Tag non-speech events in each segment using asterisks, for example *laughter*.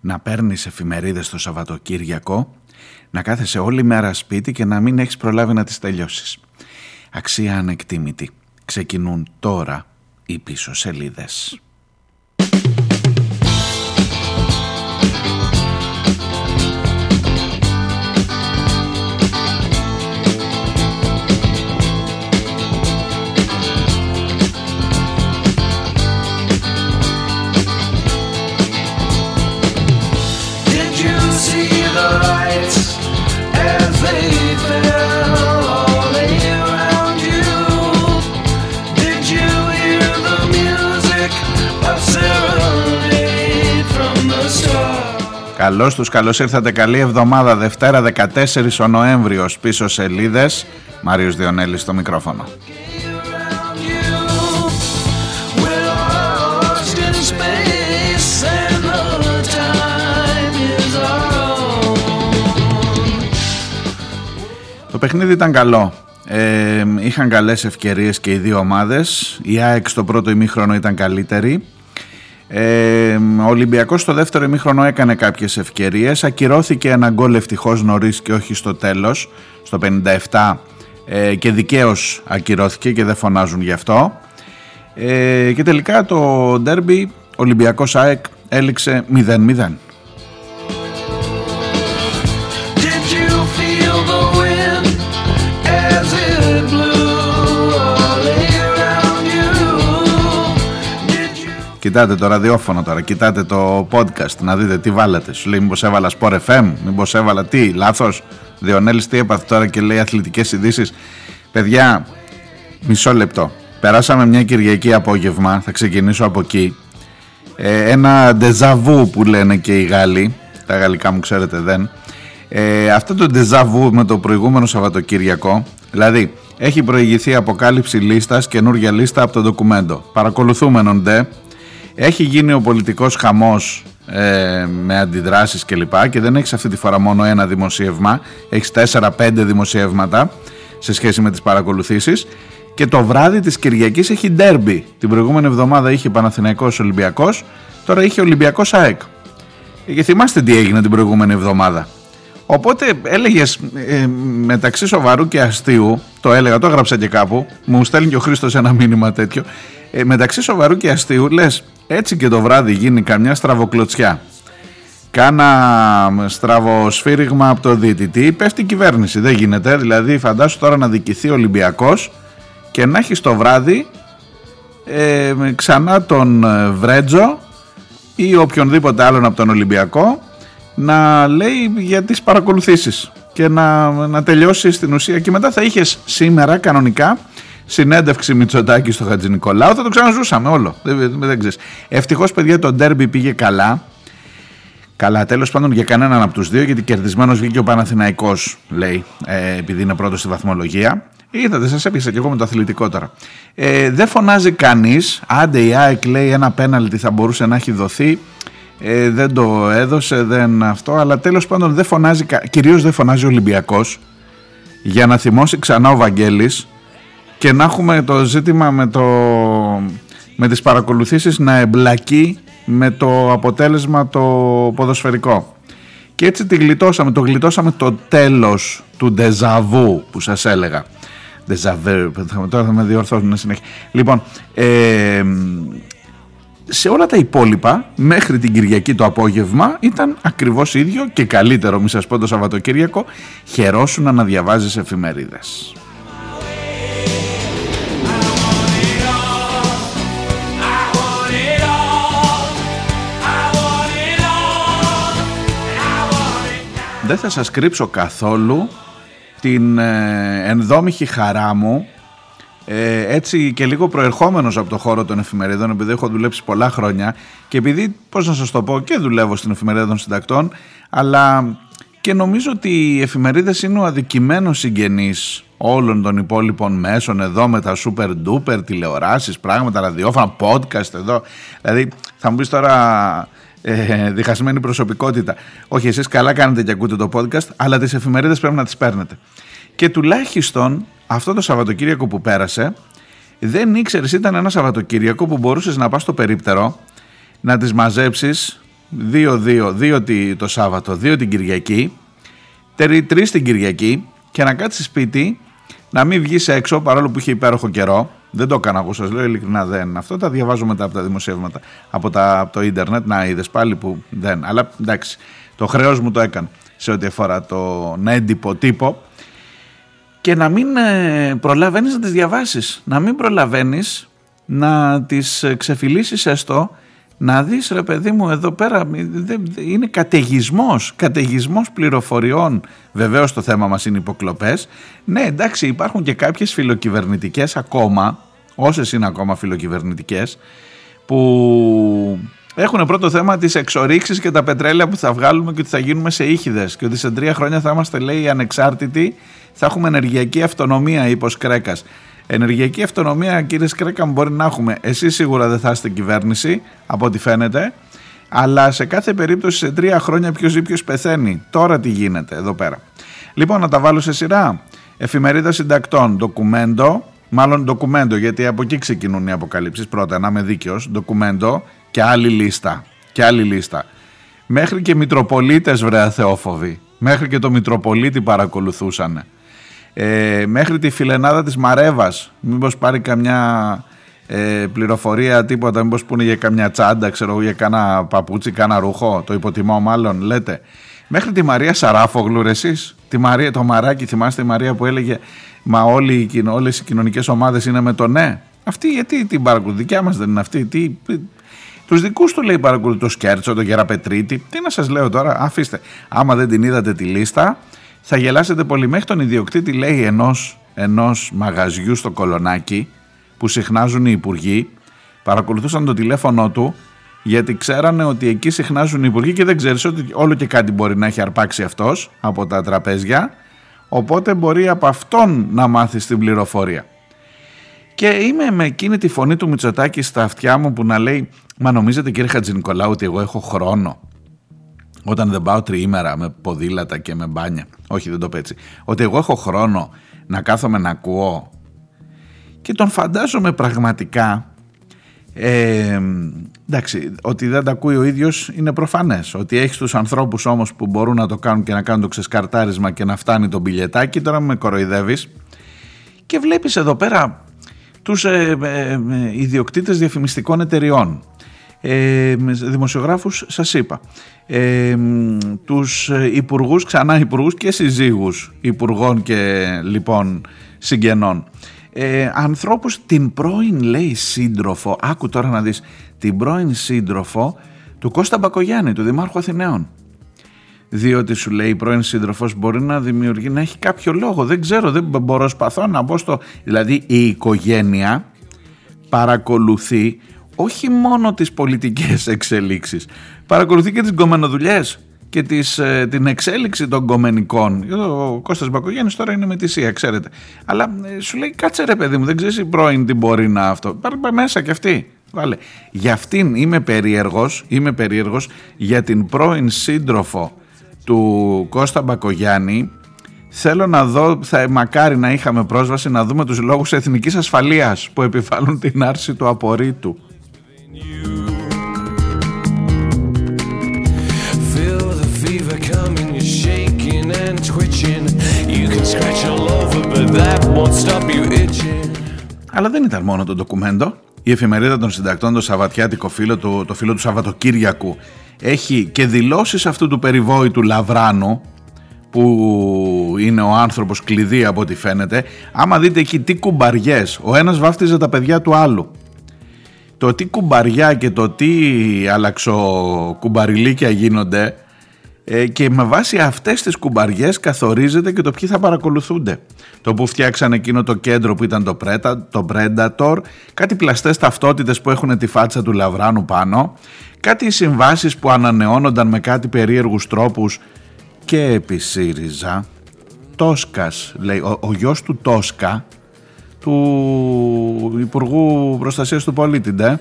να παίρνεις εφημερίδες το Σαββατοκύριακο, να κάθεσαι όλη μέρα σπίτι και να μην έχεις προλάβει να τις τελειώσεις. Αξία ανεκτήμητη. Ξεκινούν τώρα οι πίσω σελίδες. Καλώς τους, καλώς ήρθατε. Καλή εβδομάδα. Δευτέρα 14 ο Νοέμβριος πίσω σελίδες. Μάριος Διονέλης στο μικρόφωνο. Around you, we're lost in space and the time is our own. Το παιχνίδι ήταν καλό. Ε, είχαν καλές ευκαιρίες και οι δύο ομάδες. Η ΑΕΚ στο πρώτο ημίχρονο ήταν καλύτερη. Ε, ο Ολυμπιακός στο δεύτερο ημίχρονο έκανε κάποιες ευκαιρίες. Ακυρώθηκε ένα γκολ ευτυχώς νωρίς και όχι στο τέλος, στο 57 ε, και δικαίως ακυρώθηκε και δεν φωνάζουν γι' αυτό. Ε, και τελικά το ντέρμπι Ολυμπιακός ΑΕΚ έληξε 0-0. Κοιτάτε το ραδιόφωνο τώρα, κοιτάτε το podcast να δείτε τι βάλατε. Σου λέει μήπως έβαλα Sport FM, μήπως έβαλα τι, λάθος. Διονέλης τι έπαθε τώρα και λέει αθλητικές ειδήσεις. Παιδιά, μισό λεπτό. Περάσαμε μια Κυριακή απόγευμα, θα ξεκινήσω από εκεί. Ε, ένα ντεζαβού που λένε και οι Γάλλοι, τα γαλλικά μου ξέρετε δεν. Ε, αυτό το ντεζαβού με το προηγούμενο Σαββατοκύριακο, δηλαδή έχει προηγηθεί αποκάλυψη λίστας, καινούργια λίστα από το ντοκουμέντο. Παρακολουθούμενον ντε, έχει γίνει ο πολιτικός χαμός ε, με αντιδράσεις κλπ. Και δεν έχεις αυτή τη φορά μόνο ένα δημοσίευμα, έχεις 4-5 δημοσιεύματα σε σχέση με τις παρακολουθήσεις. Και το βράδυ της Κυριακής έχει ντέρμπι. Την προηγούμενη εβδομάδα είχε Παναθηναϊκός Ολυμπιακός, τώρα είχε Ολυμπιακός ΑΕΚ. Και θυμάστε τι έγινε την προηγούμενη εβδομάδα. Οπότε έλεγες μεταξύ σοβαρού και αστείου, το έλεγα, το έγραψα και κάπου, μου στέλνει και ο Χρήστος ένα μήνυμα τέτοιο. Ε, μεταξύ σοβαρού και αστείου λες, έτσι και το βράδυ γίνει καμιά στραβοκλωτσιά. Κάνα στραβοσφύριγμα από το διαιτητή, πέφτει η κυβέρνηση. Δεν γίνεται. Δηλαδή, φαντάσου τώρα να δικηθεί ο Ολυμπιακός και να έχει το βράδυ ε, ξανά τον ε, Βρέτζο ή οποιονδήποτε άλλον από τον Ολυμπιακό να λέει για τις παρακολουθήσεις και να, να τελειώσει στην ουσία και μετά θα είχες σήμερα κανονικά συνέντευξη Μητσοτάκη στο Χατζη Νικολάου θα το ξαναζούσαμε όλο δεν, δεν, δεν ξέρεις. ευτυχώς παιδιά το ντέρμπι πήγε καλά Καλά, τέλος πάντων για κανέναν από τους δύο, γιατί κερδισμένος βγήκε ο Παναθηναϊκός, λέει, ε, επειδή είναι πρώτος στη βαθμολογία. Είδατε, σας έπεισα και εγώ με το αθλητικό τώρα. Ε, δεν φωνάζει κανείς. Άντε, η ΑΕΚ λέει ένα πέναλτι θα μπορούσε να έχει δοθεί. Ε, δεν το έδωσε, δεν αυτό. Αλλά τέλος πάντων δεν φωνάζει, κυρίως δεν φωνάζει ο Ολυμπιακός για να θυμώσει ξανά ο Βαγγέλης και να έχουμε το ζήτημα με, το, με τις παρακολουθήσεις να εμπλακεί με το αποτέλεσμα το ποδοσφαιρικό. Και έτσι τη γλιτώσαμε, το γλιτώσαμε το τέλος του ντεζαβού που σας έλεγα. Ντεζαβέ, τώρα θα με διορθώσουν συνέχεια. Λοιπόν, ε, σε όλα τα υπόλοιπα, μέχρι την Κυριακή το απόγευμα, ήταν ακριβώς ίδιο και καλύτερο, μη σας πω το Σαββατοκύριακο, χαιρόσουν να διαβάζεις εφημερίδες. Δεν θα σας κρύψω καθόλου την ε, ενδόμηχη χαρά μου ε, έτσι και λίγο προερχόμενος από το χώρο των εφημερίδων επειδή έχω δουλέψει πολλά χρόνια και επειδή, πώς να σας το πω, και δουλεύω στην εφημερίδα των συντακτών αλλά και νομίζω ότι οι εφημερίδες είναι ο αδικημένος συγγενής όλων των υπόλοιπων μέσων εδώ με τα super duper τηλεοράσεις, πράγματα, ραδιόφωνα, podcast εδώ. Δηλαδή θα μου πεις τώρα ε, διχασμένη προσωπικότητα. Όχι, εσείς καλά κάνετε και ακούτε το podcast, αλλά τις εφημερίδες πρέπει να τις παίρνετε. Και τουλάχιστον αυτό το Σαββατοκύριακο που πέρασε, δεν ήξερες, ήταν ένα Σαββατοκύριακο που μπορούσες να πας στο περίπτερο, να τις μαζέψεις δύο-δύο, δύο τη- το Σάββατο, δύο την Κυριακή, τρει τρεις την Κυριακή και να κάτσεις σπίτι, να μην βγεις έξω παρόλο που είχε υπέροχο καιρό. Δεν το έκανα εγώ, σας λέω ειλικρινά δεν. Αυτό τα διαβάζω μετά από τα δημοσιεύματα, από, τα, από το ίντερνετ. Να είδες πάλι που δεν. Αλλά εντάξει, το χρέος μου το έκανε σε ό,τι αφορά τον έντυπο τύπο και να μην ε, προλαβαίνεις να τις διαβάσεις, να μην προλαβαίνεις να τις ε, ξεφυλίσεις έστω, να δεις ρε παιδί μου εδώ πέρα μη- δεν- είναι καταιγισμός, καταιγισμός πληροφοριών. Βεβαίως το θέμα μας είναι υποκλοπές. Ναι εντάξει υπάρχουν και κάποιες φιλοκυβερνητικές ακόμα, όσες είναι ακόμα φιλοκυβερνητικές, που έχουν πρώτο θέμα τις εξορίξεις και τα πετρέλαια που θα βγάλουμε και ότι θα γίνουμε σε ήχηδες και ότι σε τρία χρόνια θα είμαστε λέει ανεξάρτητοι, θα έχουμε ενεργειακή αυτονομία είπε ο Σκρέκας. Ενεργειακή αυτονομία κύριε Σκρέκα μου μπορεί να έχουμε. Εσείς σίγουρα δεν θα είστε κυβέρνηση από ό,τι φαίνεται. Αλλά σε κάθε περίπτωση σε τρία χρόνια ποιος ή ποιος πεθαίνει. Τώρα τι γίνεται εδώ πέρα. Λοιπόν να τα βάλω σε σειρά. Εφημερίδα συντακτών. Ντοκουμέντο. Μάλλον ντοκουμέντο γιατί από εκεί ξεκινούν οι αποκαλύψεις. Πρώτα να είμαι δίκαιος. Ντοκουμέντο και άλλη λίστα. Και άλλη λίστα. Μέχρι και Μητροπολίτες βρε αθεόφοβοι. Μέχρι και το Μητροπολίτη παρακολουθούσαν. Ε, μέχρι τη φιλενάδα της Μαρέβας. Μήπως πάρει καμιά ε, πληροφορία, τίποτα, μήπως πούνε για καμιά τσάντα, ξέρω εγώ, για κάνα παπούτσι, κάνα ρούχο, το υποτιμώ μάλλον, λέτε. Μέχρι τη Μαρία Σαράφογλου, ρε εσείς, τη Μαρία, το μαράκι, θυμάστε η Μαρία που έλεγε «Μα όλοι, οι κοινο- όλες οι κοινωνικές ομάδες είναι με το ναι». Αυτή γιατί την παρακολουθεί, δικιά μας δεν είναι αυτή, τι, τους δικούς του λέει παρακολουθεί το Σκέρτσο, το Γεραπετρίτη. Τι να σας λέω τώρα, αφήστε. Άμα δεν την είδατε τη λίστα, θα γελάσετε πολύ. Μέχρι τον ιδιοκτήτη λέει ενός ενός μαγαζιού στο Κολονάκι που συχνάζουν οι υπουργοί, παρακολουθούσαν το τηλέφωνο του γιατί ξέρανε ότι εκεί συχνάζουν οι υπουργοί και δεν ξέρεις ότι όλο και κάτι μπορεί να έχει αρπάξει αυτός από τα τραπέζια. Οπότε μπορεί από αυτόν να μάθεις την πληροφορία. Και είμαι με εκείνη τη φωνή του Μητσοτάκη στα αυτιά μου που να λέει Μα νομίζετε κύριε Χατζηνικολάου ότι εγώ έχω χρόνο όταν δεν πάω τριήμερα με ποδήλατα και με μπάνια. Όχι δεν το πω έτσι. Ότι εγώ έχω χρόνο να κάθομαι να ακούω και τον φαντάζομαι πραγματικά ε, εντάξει, ότι δεν τα ακούει ο ίδιος είναι προφανές. Ότι έχεις τους ανθρώπους όμως που μπορούν να το κάνουν και να κάνουν το ξεσκαρτάρισμα και να φτάνει το μπιλιετάκι, τώρα με κοροϊδεύεις. Και βλέπεις εδώ πέρα τους ε, ε, ε, ιδιοκτήτες διαφημιστικών εταιριών, ε, δημοσιογράφους σας είπα, ε, τους υπουργούς, ξανά υπουργούς και συζύγους υπουργών και λοιπόν συγγενών. Ε, ανθρώπους την πρώην λέει σύντροφο, άκου τώρα να δεις, την πρώην σύντροφο του Κώστα Μπακογιάννη, του Δημάρχου Αθηναίων. Διότι σου λέει η πρώην σύντροφος μπορεί να δημιουργεί, να έχει κάποιο λόγο. Δεν ξέρω, δεν μπορώ σπαθώ να μπω στο. Δηλαδή η οικογένεια παρακολουθεί όχι μόνο τις πολιτικές εξελίξεις, παρακολουθεί και τις γκομενοδουλειές και τις, ε, την εξέλιξη των γκομενικών. Ο Κώστας Μπακογιάννης τώρα είναι με τη ΣΥΑ, ξέρετε. Αλλά ε, σου λέει κάτσε ρε παιδί μου, δεν ξέρεις η πρώην τι μπορεί να αυτό. Πάρε μέσα κι αυτή. Βάλε. Για αυτήν είμαι περίεργος, είμαι περίεργος για την πρώην σύντροφο του Κώστα Μπακογιάννη Θέλω να δω, θα, μακάρι να είχαμε πρόσβαση να δούμε τους λόγους εθνικής ασφαλείας που επιβάλλουν την άρση του απορρίτου. Αλλά δεν ήταν μόνο το ντοκουμέντο. Η εφημερίδα των συντακτών, το Σαββατιάτικο φίλο του, το φίλο του Σαββατοκύριακου, έχει και δηλώσεις αυτού του περιβόητου Λαβράνου, που είναι ο άνθρωπος κλειδί από ό,τι φαίνεται. Άμα δείτε εκεί τι κουμπαριές, ο ένας βάφτιζε τα παιδιά του άλλου. Το τι κουμπαριά και το τι αλλαξοκουμπαριλίκια γίνονται ε, και με βάση αυτές τις κουμπαριές καθορίζεται και το ποιοι θα παρακολουθούνται. Το που φτιάξαν εκείνο το κέντρο που ήταν το, Preta, το Predator, κάτι πλαστές ταυτότητες που έχουν τη φάτσα του Λαβράνου πάνω, κάτι συμβάσεις που ανανεώνονταν με κάτι περίεργους τρόπους και επί ΣΥΡΙΖΑ. Τόσκας, λέει, ο, ο γιος του Τόσκα, του Υπουργού Προστασίας του Πολίτη, ντε.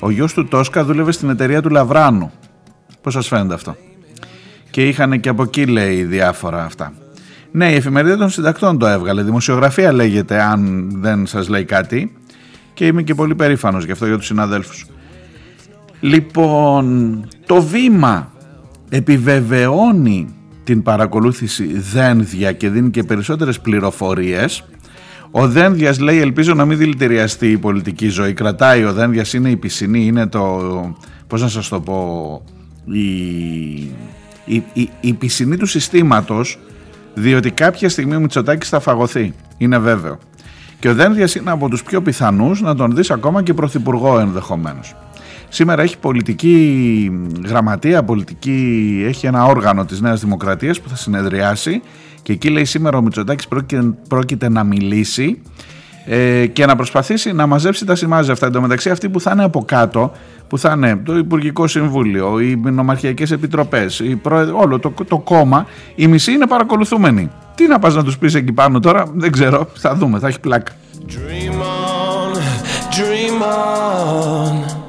Ο γιος του Τόσκα δούλευε στην εταιρεία του Λαβράνου. Πώς σας φαίνεται αυτό; Και είχαν και από εκεί λέει διάφορα αυτά. Ναι, η εφημερίδα των συντακτών το έβγαλε. Δημοσιογραφία λέγεται, αν δεν σας λέει κάτι. Και είμαι και πολύ περήφανος γι' αυτό για τους συναδέλφους. Λοιπόν, το βήμα επιβεβαιώνει την παρακολούθηση δένδια και δίνει και περισσότερες πληροφορίες. Ο Δένδιας λέει ελπίζω να μην δηλητηριαστεί η πολιτική ζωή. Κρατάει ο Δένδιας είναι η πισινή, είναι το, πώς να σας το πω, η, η, η, πισινή του συστήματος διότι κάποια στιγμή ο Μητσοτάκης θα φαγωθεί. Είναι βέβαιο. Και ο Δένδιας είναι από τους πιο πιθανούς να τον δεις ακόμα και πρωθυπουργό ενδεχομένως. Σήμερα έχει πολιτική γραμματεία, πολιτική, έχει ένα όργανο της Νέας Δημοκρατίας που θα συνεδριάσει και εκεί λέει σήμερα ο Μητσοτάκης πρόκειται, να μιλήσει ε, και να προσπαθήσει να μαζέψει τα σημάδια αυτά. Εν τω μεταξύ αυτοί που θα είναι από κάτω, που θα είναι το Υπουργικό Συμβούλιο, οι νομαρχιακές επιτροπές, η όλο το, το κόμμα, οι μισοί είναι παρακολουθούμενοι. Τι να πας να τους πεις εκεί πάνω τώρα, δεν ξέρω, θα δούμε, θα έχει πλάκα. Dream on, dream on.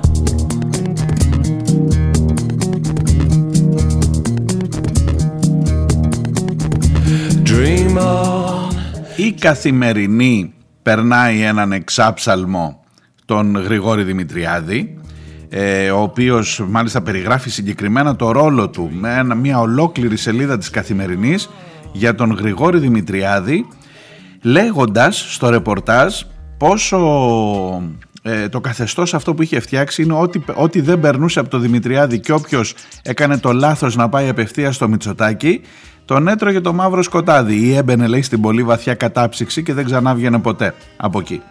Η καθημερινή περνάει έναν εξάψαλμο τον Γρηγόρη Δημητριάδη ε, ο οποίος μάλιστα περιγράφει συγκεκριμένα το ρόλο του με μια ολόκληρη σελίδα της καθημερινής για τον Γρηγόρη Δημητριάδη λέγοντας στο ρεπορτάζ πόσο ε, το καθεστώς αυτό που είχε φτιάξει είναι ότι, ότι δεν περνούσε από το Δημητριάδη και όποιος έκανε το λάθος να πάει απευθείας στο Μητσοτάκι τον έτρωγε το μαύρο σκοτάδι ή έμπαινε λέει στην πολύ βαθιά κατάψυξη και δεν ξανά βγαινε ποτέ από εκεί.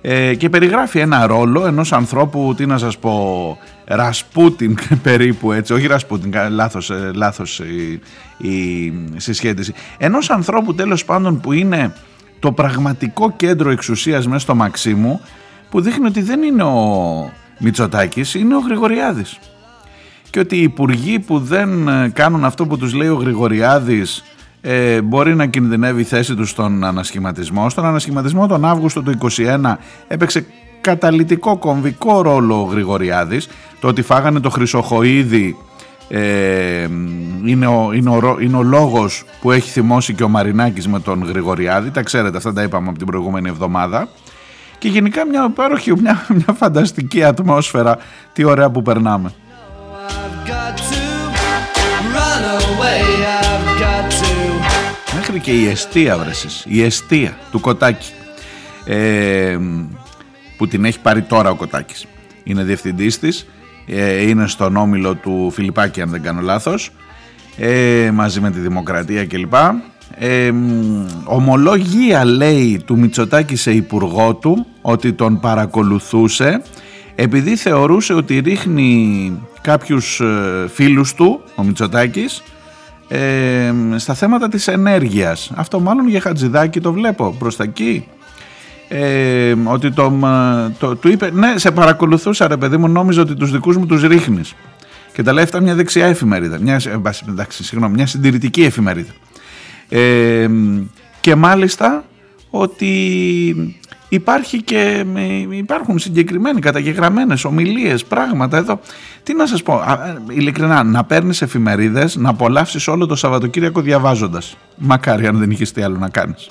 Ε, και περιγράφει ένα ρόλο ενός ανθρώπου, τι να σας πω, Ρασπούτιν *laughs* περίπου έτσι, όχι Ρασπούτιν, λάθος, ε, λάθος η, η συσχέτιση. Ενός ανθρώπου τέλος πάντων που είναι το πραγματικό κέντρο εξουσίας μέσα στο Μαξίμου που δείχνει ότι δεν είναι ο Μητσοτάκης, είναι ο Γρηγοριάδης και ότι οι υπουργοί που δεν ε, κάνουν αυτό που τους λέει ο Γρηγοριάδης ε, μπορεί να κινδυνεύει η θέση τους στον ανασχηματισμό. Στον ανασχηματισμό τον Αύγουστο του 2021 έπαιξε καταλητικό κομβικό ρόλο ο Γρηγοριάδης. Το ότι φάγανε το Χρυσοχοίδη ε, είναι, ο, είναι, ο, είναι ο λόγος που έχει θυμώσει και ο Μαρινάκης με τον Γρηγοριάδη. Τα ξέρετε, αυτά τα είπαμε από την προηγούμενη εβδομάδα. Και γενικά μια υπέροχη, μια, *laughs* μια φανταστική ατμόσφαιρα. Τι ωραία που περνάμε. Μέχρι και η αιστεία βρεσείς, η αιστεία του Κοτάκη. Ε, που την έχει πάρει τώρα ο Κοτάκης. Είναι διευθυντής της, ε, είναι στον όμιλο του Φιλιππάκη αν δεν κάνω λάθος, ε, μαζί με τη Δημοκρατία κλπ. Ε, ομολόγια λέει του Μητσοτάκη σε υπουργό του ότι τον παρακολουθούσε επειδή θεωρούσε ότι ρίχνει κάποιους ε, φίλους του, ο Μητσοτάκης, ε, στα θέματα της ενέργειας. Αυτό μάλλον για Χατζηδάκη το βλέπω προς τα εκεί. Ε, ότι το, το, του είπε ναι σε παρακολουθούσα ρε παιδί μου νόμιζα ότι τους δικούς μου τους ρίχνεις και τα λέει αυτά μια δεξιά εφημερίδα μια, εντάξει, συγγνώμη, μια συντηρητική εφημερίδα ε, και μάλιστα ότι υπάρχει και, υπάρχουν συγκεκριμένοι καταγεγραμμένες ομιλίες, πράγματα εδώ. Τι να σας πω, ειλικρινά, να παίρνεις εφημερίδες, να απολαύσεις όλο το Σαββατοκύριακο διαβάζοντας. Μακάρι αν δεν είχες τι άλλο να κάνεις.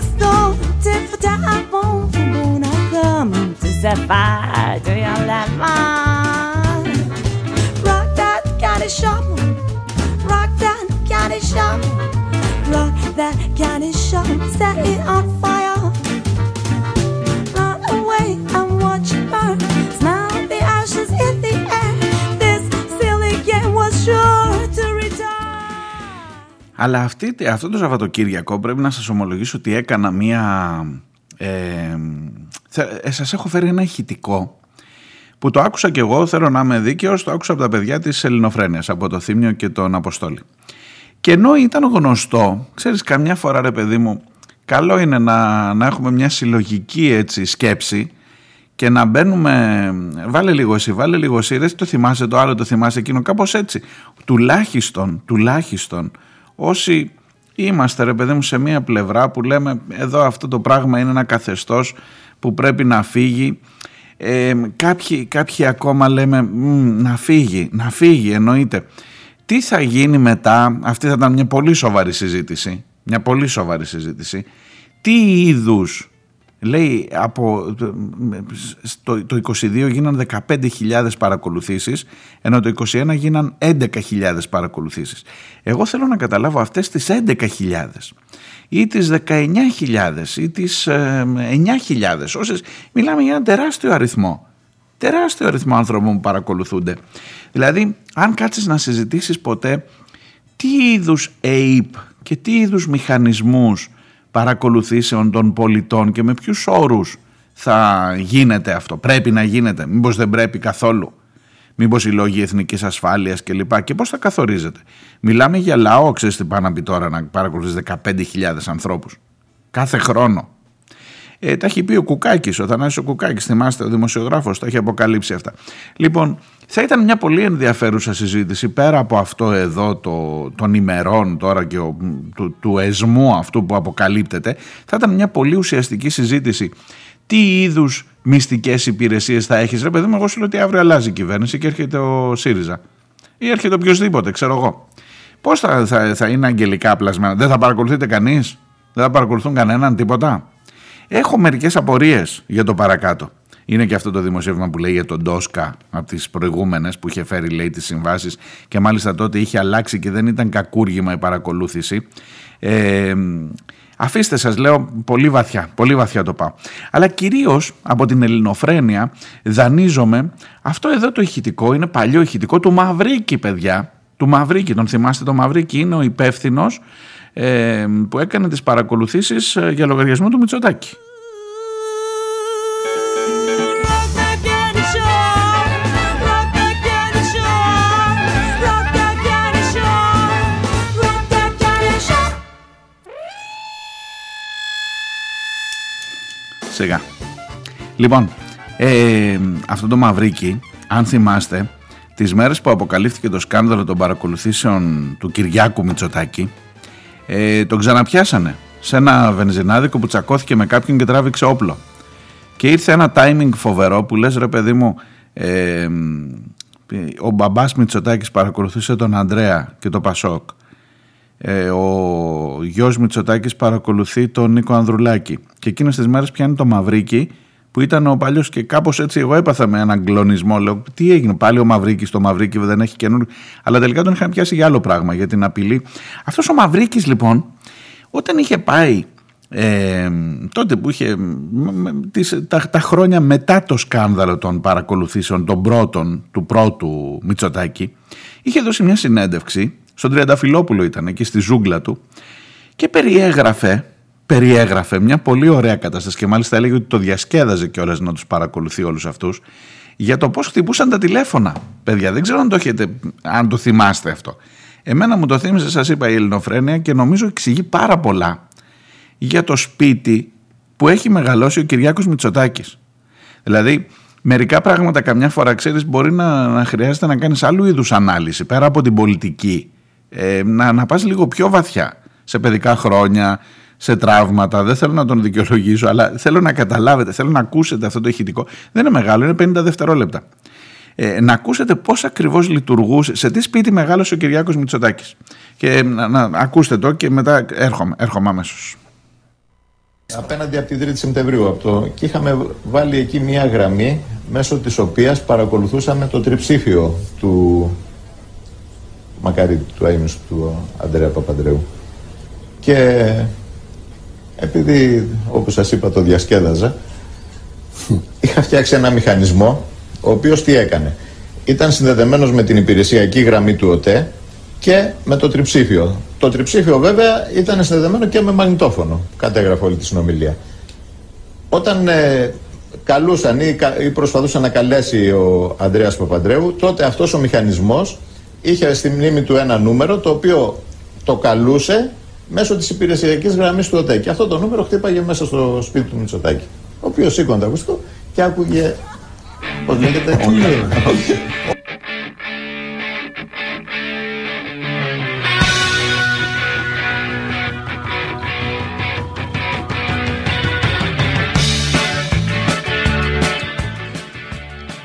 Set the stone. Tip for tat, bone for bone. I come to set fire to your landmine. Rock that candy shop, rock that candy shop, rock that candy shop, set it on fire. Run away and watch it burn. Smell the ashes in the air. Αλλά αυτή, αυτό το Σαββατοκύριακο πρέπει να σας ομολογήσω ότι έκανα μία... Ε, ε, σας έχω φέρει ένα ηχητικό που το άκουσα και εγώ, θέλω να είμαι δίκαιος, το άκουσα από τα παιδιά της Ελληνοφρένειας, από το Θήμιο και τον Αποστόλη. Και ενώ ήταν γνωστό, ξέρεις καμιά φορά ρε παιδί μου, καλό είναι να, να έχουμε μια συλλογική έτσι σκέψη και να μπαίνουμε, βάλε λίγο εσύ, βάλε λίγο εσύ, ρε, το θυμάσαι το άλλο, το θυμάσαι εκείνο, κάπως έτσι. Τουλάχιστον, τουλάχιστον, όσοι είμαστε ρε παιδί μου σε μία πλευρά που λέμε εδώ αυτό το πράγμα είναι ένα καθεστώς που πρέπει να φύγει, ε, κάποιοι, κάποιοι ακόμα λέμε να φύγει, να φύγει εννοείται. Τι θα γίνει μετά, αυτή θα ήταν μια πολύ σοβαρή συζήτηση, μια πολύ σοβαρή συζήτηση, τι είδους Λέει από το, το 22 γίναν 15.000 παρακολουθήσεις ενώ το 21 γίναν 11.000 παρακολουθήσεις. Εγώ θέλω να καταλάβω αυτές τις 11.000 ή τις 19.000 ή τις 9.000 όσες μιλάμε για ένα τεράστιο αριθμό. Τεράστιο αριθμό άνθρωπων που παρακολουθούνται. Δηλαδή αν κάτσεις να συζητήσεις ποτέ τι είδους ΑΕΠ και τι είδους μηχανισμούς παρακολουθήσεων των πολιτών και με ποιους όρους θα γίνεται αυτό. Πρέπει να γίνεται, μήπως δεν πρέπει καθόλου. Μήπως οι λόγοι εθνικής ασφάλειας και λοιπά. Και πώς θα καθορίζεται. Μιλάμε για λαό, ξέρεις τι πάνε να πει τώρα, να παρακολουθείς 15.000 ανθρώπους. Κάθε χρόνο. Ε, τα έχει πει ο Κουκάκης, ο Θανάσης ο Κουκάκης, θυμάστε, ο δημοσιογράφος, τα έχει αποκαλύψει αυτά. Λοιπόν, θα ήταν μια πολύ ενδιαφέρουσα συζήτηση πέρα από αυτό εδώ το, των ημερών τώρα και ο, του, του εσμού αυτού που αποκαλύπτεται. Θα ήταν μια πολύ ουσιαστική συζήτηση. Τι είδους μυστικές υπηρεσίες θα έχεις. Ρε παιδί μου, εγώ σου λέω ότι αύριο αλλάζει η κυβέρνηση και έρχεται ο ΣΥΡΙΖΑ. Ή έρχεται οποιοδήποτε, ξέρω εγώ. Πώς θα, θα, θα είναι αγγελικά πλασμένα; Δεν θα παρακολουθείτε κανείς; Δεν θα παρακολουθούν κανέναν τίποτα; Έχω μερικές απορίες για το παρακάτω. Είναι και αυτό το δημοσίευμα που λέει για τον Ντόσκα από τις προηγούμενες που είχε φέρει λέει τις συμβάσεις και μάλιστα τότε είχε αλλάξει και δεν ήταν κακούργημα η παρακολούθηση. Ε, αφήστε σας λέω πολύ βαθιά, πολύ βαθιά το πάω. Αλλά κυρίως από την ελληνοφρένεια δανείζομαι αυτό εδώ το ηχητικό είναι παλιό ηχητικό του Μαυρίκη παιδιά. Του Μαυρίκη, τον θυμάστε το Μαυρίκη είναι ο υπεύθυνος ε, που έκανε τις παρακολουθήσεις ε, για λογαριασμό του Μητσοτάκη. Σιγά. Λοιπόν, ε, αυτό το Μαυρίκι, αν θυμάστε, τις μέρες που αποκαλύφθηκε το σκάνδαλο των παρακολουθήσεων του Κυριάκου Μητσοτάκη, ε, τον ξαναπιάσανε σε ένα βενζινάδικο που τσακώθηκε με κάποιον και τράβηξε όπλο. Και ήρθε ένα timing φοβερό που λες ρε παιδί μου ε, ο μπαμπάς Μητσοτάκης παρακολουθούσε τον Ανδρέα και το Πασόκ. Ε, ο γιος Μητσοτάκης παρακολουθεί τον Νίκο Ανδρουλάκη. Και εκείνες τις μέρες πιάνει το Μαυρίκη που ήταν ο παλιός και κάπως έτσι εγώ έπαθα με έναν κλονισμό. Λέω, τι έγινε, πάλι ο Μαυρίκης, το Μαυρίκη δεν έχει καινούριο. Αλλά τελικά τον είχαν πιάσει για άλλο πράγμα, για την απειλή. Αυτός ο Μαυρίκης λοιπόν, όταν είχε πάει ε, τότε που είχε τις, τα, τα, χρόνια μετά το σκάνδαλο των παρακολουθήσεων των πρώτων του πρώτου Μητσοτάκη είχε δώσει μια συνέντευξη στον Τριανταφυλόπουλο ήταν εκεί στη ζούγκλα του και περιέγραφε περιέγραφε μια πολύ ωραία κατάσταση και μάλιστα έλεγε ότι το διασκέδαζε κιόλας να τους παρακολουθεί όλους αυτούς για το πώς χτυπούσαν τα τηλέφωνα. Παιδιά, δεν ξέρω αν το, έχετε, αν το θυμάστε αυτό. Εμένα μου το θύμισε, σας είπα, η Ελληνοφρένεια και νομίζω εξηγεί πάρα πολλά για το σπίτι που έχει μεγαλώσει ο Κυριάκος Μητσοτάκης. Δηλαδή, μερικά πράγματα καμιά φορά, ξέρεις, μπορεί να, να χρειάζεται να κάνεις άλλου είδους ανάλυση, πέρα από την πολιτική, ε, να, να πας λίγο πιο βαθιά σε παιδικά χρόνια, σε τραύματα. Δεν θέλω να τον δικαιολογήσω, αλλά θέλω να καταλάβετε, θέλω να ακούσετε αυτό το ηχητικό. Δεν είναι μεγάλο, είναι 50 δευτερόλεπτα. Ε, να ακούσετε πώς ακριβώς λειτουργούσε, σε τι σπίτι μεγάλωσε ο Κυριάκος Μητσοτάκης. Και να, να, ακούστε το και μετά έρχομαι, έρχομαι αμέσως. Απέναντι από την 3η Σεπτεμβρίου από το... και είχαμε βάλει εκεί μια γραμμή μέσω της οποίας παρακολουθούσαμε το τριψήφιο του μακάρι του αίμνου του Αντρέα Παπαντρέου. Και επειδή όπως σας είπα το διασκέδαζα είχα φτιάξει ένα μηχανισμό ο οποίος τι έκανε. Ήταν συνδεδεμένος με την υπηρεσιακή γραμμή του ΟΤΕ και με το τριψήφιο. Το τριψήφιο βέβαια ήταν συνδεδεμένο και με μαγνητόφωνο κατέγραφε όλη τη συνομιλία. Όταν ε, καλούσαν ή, ή προσπαθούσαν να καλέσει ο Ανδρέας Παπαντρέου τότε αυτός ο μηχανισμός είχε στη μνήμη του ένα νούμερο το οποίο το καλούσε μέσω της υπηρεσιακής γραμμής του ΟΤΕ. Και αυτό το νούμερο χτύπαγε μέσα στο σπίτι του Μητσοτάκη. Ο οποίος σήκωνε το ακουστικό και άκουγε. Πώς λέγεται,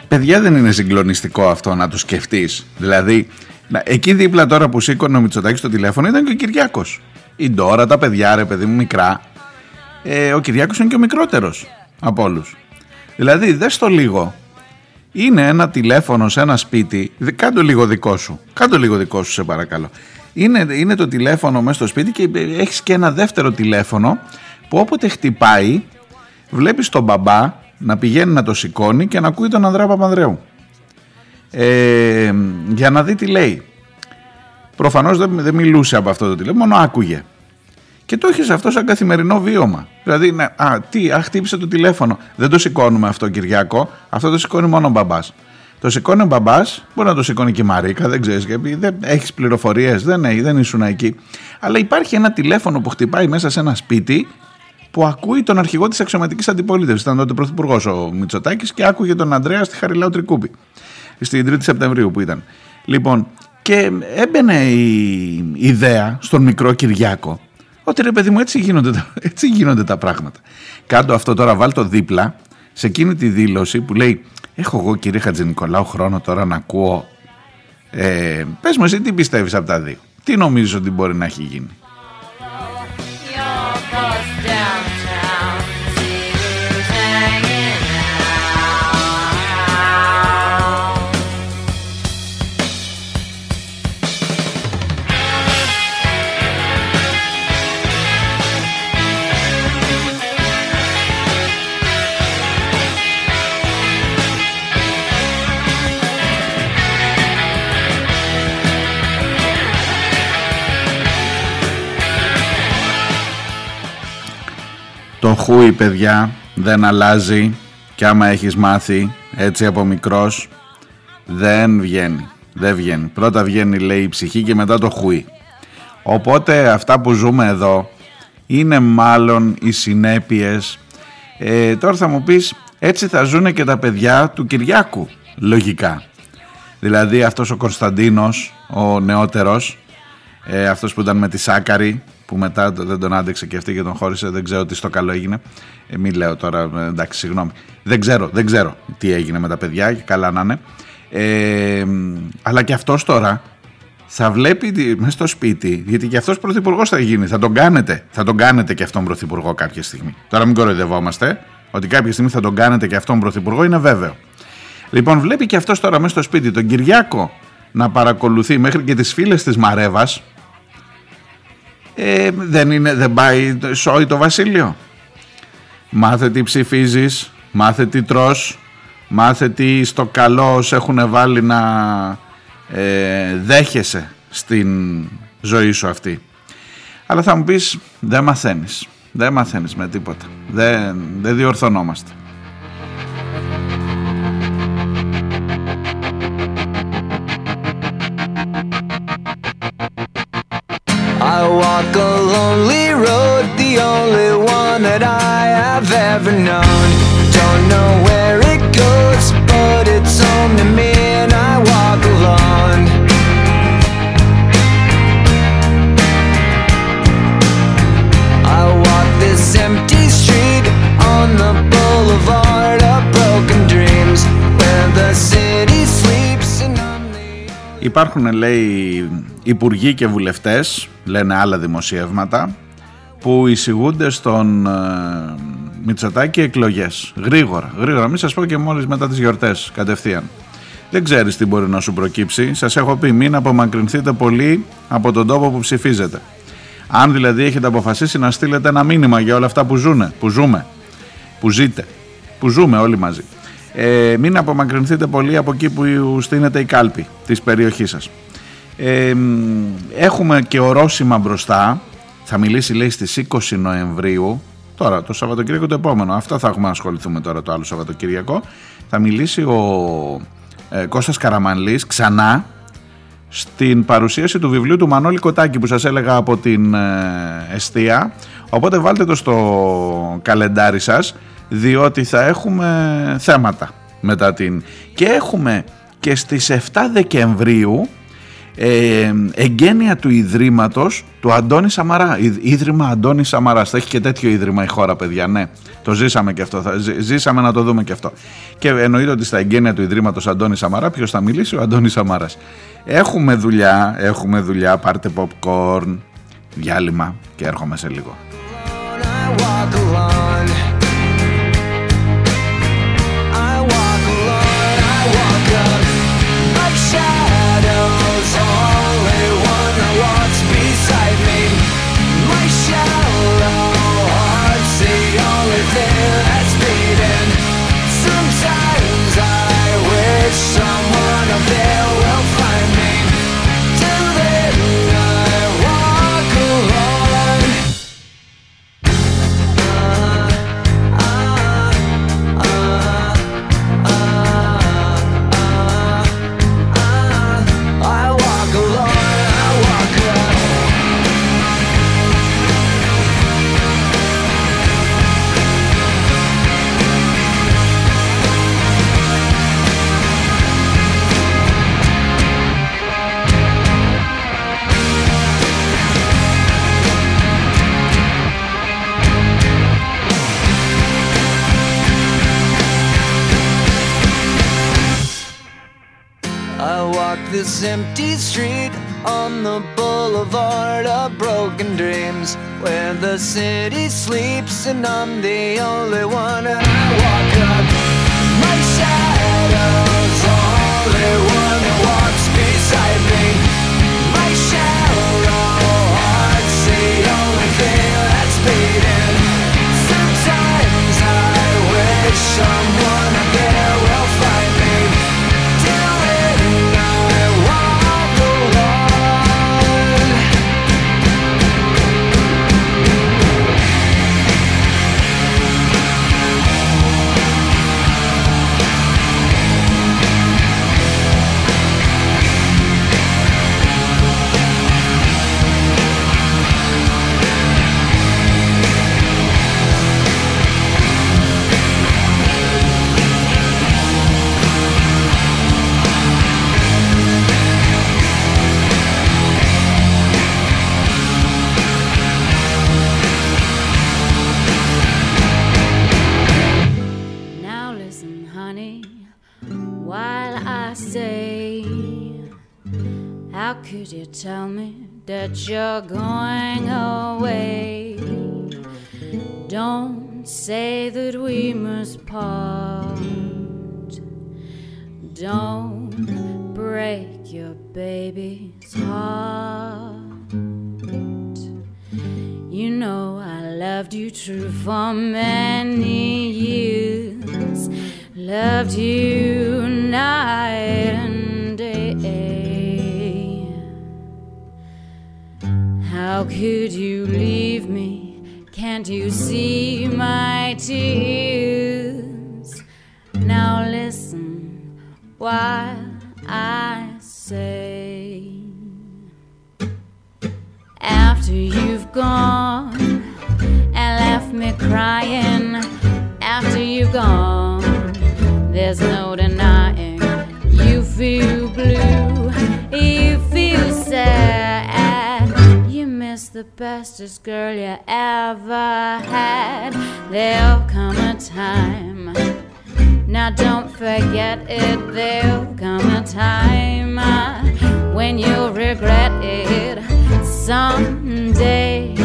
Παιδιά δεν είναι συγκλονιστικό αυτό να το σκεφτείς. Δηλαδή, να- εκεί δίπλα τώρα που σήκωνε ο Μητσοτάκης στο τηλέφωνο ήταν και ο Κυριάκος. Η Ντόρα, τα παιδιά, ρε παιδί μου, μικρά. Ε, ο Κυριάκος είναι και ο μικρότερος από όλους. Δηλαδή, δες το λίγο. Είναι ένα τηλέφωνο σε ένα σπίτι. Δε- Κάντο λίγο δικό σου. Κάντο λίγο δικό σου, σε παρακαλώ. Είναι, είναι το τηλέφωνο μέσα στο σπίτι και έχεις και ένα δεύτερο τηλέφωνο που όποτε χτυπάει, βλέπεις τον μπαμπά να πηγαίνει να το σηκώνει και να ακούει τον Ανδρέα Παπανδρέου. Ε, για να δει τι λέει. Προφανώς δεν, δεν μιλούσε από αυτό το τηλέφωνο, μόνο άκουγε. Και το έχει αυτό σαν καθημερινό βίωμα. Δηλαδή, ναι, α, τι, α, χτύπησε το τηλέφωνο. Δεν το σηκώνουμε αυτό, Κυριακό. Αυτό το σηκώνει μόνο ο μπαμπάς. Το σηκώνει ο μπαμπάς, μπορεί να το σηκώνει και η Μαρίκα, δεν ξέρεις. Δεν έχεις πληροφορίες, δεν, έχει- δεν ήσουν εκεί. Αλλά υπάρχει ένα τηλέφωνο που χτυπάει μέσα σε ένα σπίτι που ακούει τον αρχηγό της αξιωματικής αντιπολίτευσης. Ήταν τότε πρωθυπουργός ο Μητσοτάκης και άκουγε τον Ανδρέα στη Χαριλάου Τρικούπη. Στην 3η Σεπτεμβρίου που ήταν. Λοιπόν, και έμπαινε η ιδέα στον μικρό Κυριάκο ότι ρε παιδί μου έτσι γίνονται, τα- *laughs* έτσι γίνονται τα πράγματα. Κάντο αυτό τώρα, βάλ το δίπλα σε εκείνη τη δήλωση που λέει Έχω εγώ κύριε Χατζηνικολάου χρόνο τώρα να ακούω. Ε, πες μου εσύ τι πιστεύεις από τα δύο; Τι νομίζεις ότι μπορεί να έχει γίνει; Το χούι παιδιά δεν αλλάζει και άμα έχεις μάθει έτσι από μικρός δεν βγαίνει. Δεν βγαίνει. Πρώτα βγαίνει λέει η ψυχή και μετά το χούι. Οπότε αυτά που ζούμε εδώ είναι μάλλον οι συνέπειες. Ε, τώρα θα μου πεις έτσι θα ζουνε και τα παιδιά του Κυριάκου λογικά. Δηλαδή αυτός ο Κωνσταντίνος, ο νεότερος, ε, αυτός που ήταν με τη Σάκαρη, που μετά το- δεν τον άντεξε και αυτή και τον χώρισε, δεν ξέρω τι στο καλό έγινε. Ε, μην λέω τώρα, ε, εντάξει, συγγνώμη. Δεν ξέρω, δεν ξέρω τι έγινε με τα παιδιά και καλά να είναι. Ε, μ, αλλά και αυτός τώρα θα βλέπει τη- μέσα στο σπίτι, γιατί και αυτός πρωθυπουργός θα γίνει, θα τον κάνετε, θα τον κάνετε και αυτόν πρωθυπουργό κάποια στιγμή. Τώρα μην κοροϊδευόμαστε, ότι κάποια στιγμή θα τον κάνετε και αυτόν πρωθυπουργό είναι βέβαιο. Λοιπόν, βλέπει και αυτός τώρα μέσα στο σπίτι τον Κυριάκο να παρακολουθεί μέχρι και τις φίλες της Μαρέβας. Ε, δεν, είναι, δεν πάει σόι το βασίλειο. Μάθε τι ψηφίζεις, μάθε τι τρως, μάθε τι στο καλό σε έχουν βάλει να ε, δέχεσαι στην ζωή σου αυτή. Αλλά θα μου πεις δεν μαθαίνεις, δεν μαθαίνεις με τίποτα, δεν, δεν διορθωνόμαστε. Ever known. Don't know where it goes, but it's home to me, and I walk alone. I walk this empty street on the boulevard of broken dreams, where the city sleeps and I'm the Υπάρχουν λέει υπουργοί και βουλευτές, λένε άλλα δημοσιεύματα, που εισηγούνται στον ε, Μητσοτάκη εκλογές. Γρήγορα, γρήγορα. Μην σας πω και μόλις μετά τις γιορτές, κατευθείαν. Δεν ξέρεις τι μπορεί να σου προκύψει. Σας έχω πει μην απομακρυνθείτε πολύ από τον τόπο που ψηφίζετε. Αν δηλαδή έχετε αποφασίσει να στείλετε ένα μήνυμα για όλα αυτά που ζουνε, που ζούμε, που ζείτε, που ζούμε όλοι μαζί. Ε, μην απομακρυνθείτε πολύ από εκεί που στείνεται η κάλπη της περιοχής σας. Ε, μ, έχουμε και ορόσημα μπροστά. Θα μιλήσει λέει στις 20 Νοεμβρίου. Τώρα το Σαββατοκύριακο το επόμενο. Αυτά θα έχουμε να ασχοληθούμε τώρα το άλλο Σαββατοκύριακο. Θα μιλήσει ο ε, Κώστας Καραμανλής ξανά στην παρουσίαση του βιβλίου του Μανώλη Κοτάκη που σας έλεγα από την ε, Εστία Οπότε βάλτε το στο καλεντάρι σας διότι θα έχουμε θέματα μετά την... Και έχουμε και στις 7 Δεκεμβρίου ε, εγγένεια του Ιδρύματος του Αντώνη Σαμαρά. Ι- Ίδρυμα Αντώνη Σαμαράς. Θα έχει και τέτοιο ίδρυμα η χώρα, παιδιά. Ναι, το ζήσαμε και αυτό. Θα, ζη- ζήσαμε να το δούμε και αυτό. Και εννοείται ότι στα εγγένεια του Ιδρύματος Αντώνη Σαμαρά, ποιος θα μιλήσει, ο Αντώνης Σαμαράς. Έχουμε δουλειά, έχουμε δουλειά. Πάρτε popcorn, διάλειμμα και έρχομαι σε λίγο. This empty street on the boulevard of broken dreams where the city sleeps and I'm the only one. I walk up my shadow's only one that walks beside me. My shallow heart's the only thing that's beating. Sometimes I wish someone that you're going away? Don't say that we must part. Don't break your baby's heart. You know I loved you true for many years. Loved you night How could you leave me? Can't you see my tears? Now listen while I say. After you've gone and left me crying, after you've gone, there's no denying you feel blue, you feel sad. The bestest girl you ever had. There'll come a time. Now don't forget it, there'll come a time uh, when you'll regret it someday.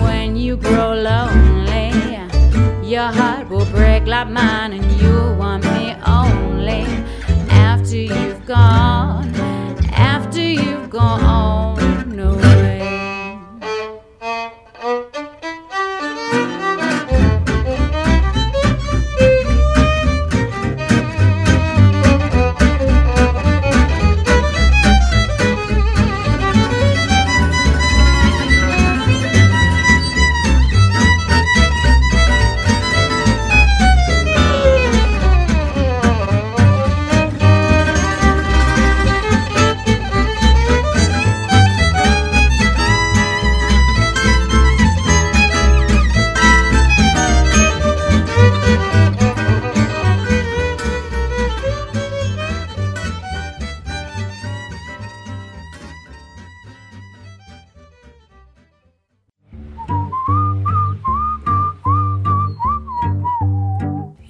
When you grow lonely, your heart will break like mine, and you'll want me only after you've gone, after you've gone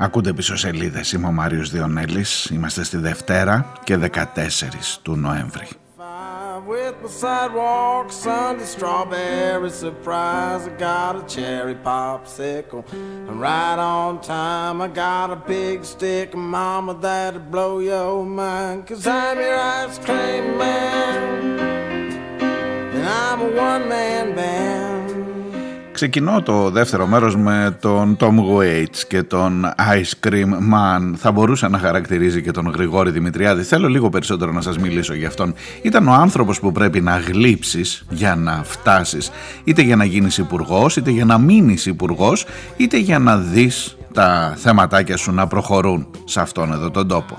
Ακούτε πίσω σελίδε. Είμαι ο Μάριο Διονέλη. Είμαστε στη Δευτέρα και 14 του Νοέμβρη. With my sidewalk, Sunday strawberry surprise. I got a cherry popsicle. And right on time, I got a big stick of mama that'll blow your mind. Cause I'm your ice cream man. And I'm a one man band. Ξεκινώ το δεύτερο μέρος με τον Tom Waits και τον Ice Cream Man. Θα μπορούσε να χαρακτηρίζει και τον Γρηγόρη Δημητριάδη. Θέλω λίγο περισσότερο να σας μιλήσω για αυτόν. Ήταν ο άνθρωπος που πρέπει να γλύψεις για να φτάσεις. Είτε για να γίνεις υπουργός, είτε για να μείνεις υπουργός, είτε για να δεις τα θέματάκια σου να προχωρούν σε αυτόν εδώ τον τόπο.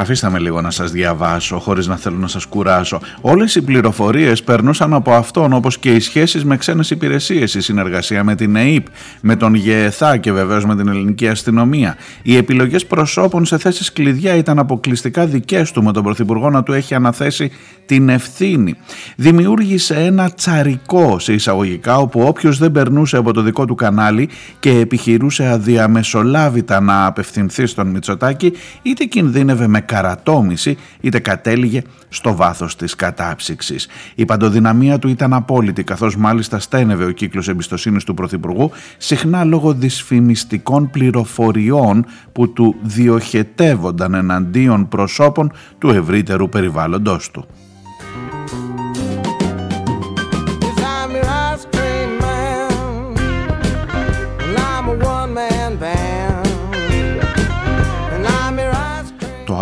Αφήστε με λίγο να σας διαβάσω χωρίς να θέλω να σας κουράσω. Όλες οι πληροφορίες περνούσαν από αυτόν όπως και οι σχέσεις με ξένες υπηρεσίες, η συνεργασία με την ΕΕΠ, με τον ΓΕΘΑ και βεβαίως με την ελληνική αστυνομία. Οι επιλογές προσώπων σε θέσεις κλειδιά ήταν αποκλειστικά δικές του με τον Πρωθυπουργό να του έχει αναθέσει την ευθύνη. Δημιούργησε ένα τσαρικό σε εισαγωγικά όπου όποιος δεν περνούσε από το δικό του κανάλι και επιχειρούσε αδιαμεσολάβητα να απευθυνθεί στον Μητσοτάκη είτε κινδύνευε με καρατόμηση είτε κατέληγε στο βάθος της κατάψυξης. Η παντοδυναμία του ήταν απόλυτη καθώς μάλιστα στένευε ο κύκλος εμπιστοσύνης του Πρωθυπουργού συχνά λόγω δυσφημιστικών πληροφοριών που του διοχετεύονταν εναντίον προσώπων του ευρύτερου περιβάλλοντος του.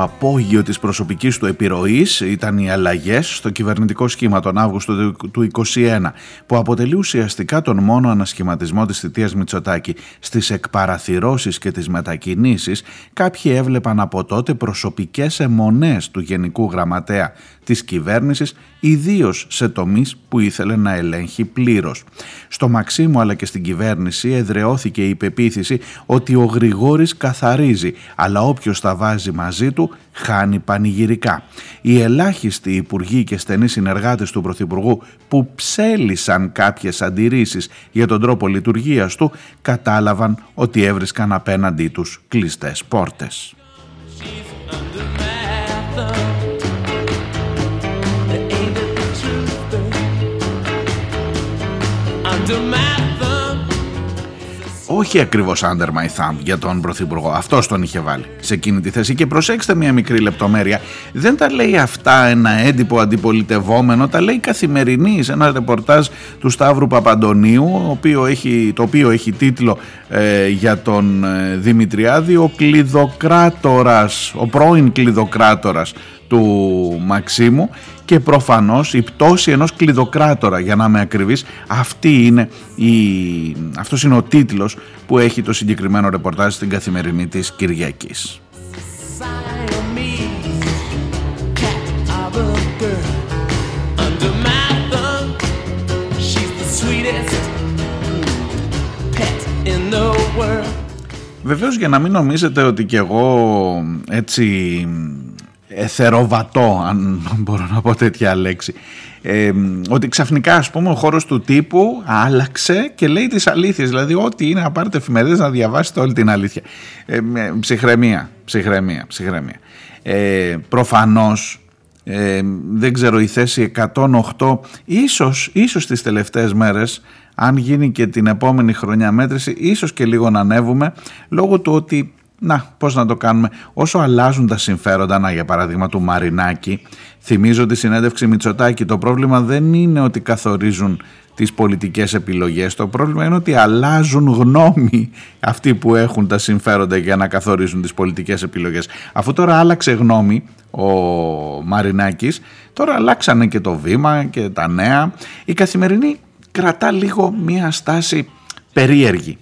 Απόγειο της προσωπικής του επιρροής ήταν οι αλλαγές στο κυβερνητικό σχήμα τον Αύγουστο του 2021 που αποτελεί ουσιαστικά τον μόνο ανασχηματισμό της θητείας Μητσοτάκη. Στις εκπαραθυρώσεις και τις μετακινήσεις κάποιοι έβλεπαν από τότε προσωπικές αιμονές του Γενικού Γραμματέα της κυβέρνησης, ιδίως σε τομείς που ήθελε να ελέγχει πλήρως. Στο Μαξίμου αλλά και στην κυβέρνηση εδρεώθηκε η πεποίθηση ότι ο Γρηγόρης καθαρίζει, αλλά όποιος τα βάζει μαζί του χάνει πανηγυρικά. Οι ελάχιστοι υπουργοί και στενοί συνεργάτες του Πρωθυπουργού που ψέλισαν κάποιες αντιρρήσεις για τον τρόπο λειτουργίας του κατάλαβαν ότι έβρισκαν απέναντί τους κλειστές πόρτες. Όχι ακριβώς under my thumb για τον Πρωθυπουργό. Αυτό τον είχε βάλει σε εκείνη τη θέση. Και προσέξτε μια μικρή λεπτομέρεια. Δεν τα λέει αυτά ένα έντυπο αντιπολιτευόμενο, τα λέει καθημερινής σε ένα ρεπορτάζ του Σταύρου Παπαντονίου, οποίο έχει, το οποίο έχει τίτλο ε, για τον ε, Δημητριάδη, ο κλειδοκράτορας, ο πρώην κλειδοκράτορας του Μαξίμου και προφανώς η πτώση ενός κλειδοκράτορα για να είμαι ακριβής αυτή είναι η... αυτός είναι ο τίτλος που έχει το συγκεκριμένο ρεπορτάζ στην καθημερινή της Κυριακής. Βεβαίως για να μην νομίζετε ότι και εγώ έτσι εθεροβατό αν μπορώ να πω τέτοια λέξη. Ε, ότι ξαφνικά ας πούμε ο χώρος του τύπου άλλαξε και λέει τις αλήθειες. Δηλαδή ό,τι είναι να πάρετε εφημερίδες να διαβάσετε όλη την αλήθεια. Ε, ψυχραιμία, ψυχραιμία, ψυχραιμία. Ε, προφανώς ε, δεν ξέρω η θέση 108 ίσως, ίσως τις τελευταίες μέρες αν γίνει και την επόμενη χρονιά μέτρηση ίσως και λίγο να ανέβουμε λόγω του ότι να πώς να το κάνουμε. Όσο αλλάζουν τα συμφέροντα να για παράδειγμα του Μαρινάκη θυμίζω τη συνέντευξη Μητσοτάκη. Το πρόβλημα δεν είναι ότι καθορίζουν τις πολιτικές επιλογές. Το πρόβλημα είναι ότι αλλάζουν γνώμη αυτοί που έχουν τα συμφέροντα για να καθορίζουν τις πολιτικές επιλογές. Αφού τώρα άλλαξε γνώμη ο Μαρινάκης τώρα αλλάξανε και το βήμα και τα νέα. Η καθημερινή κρατά λίγο μία στάση περίεργη.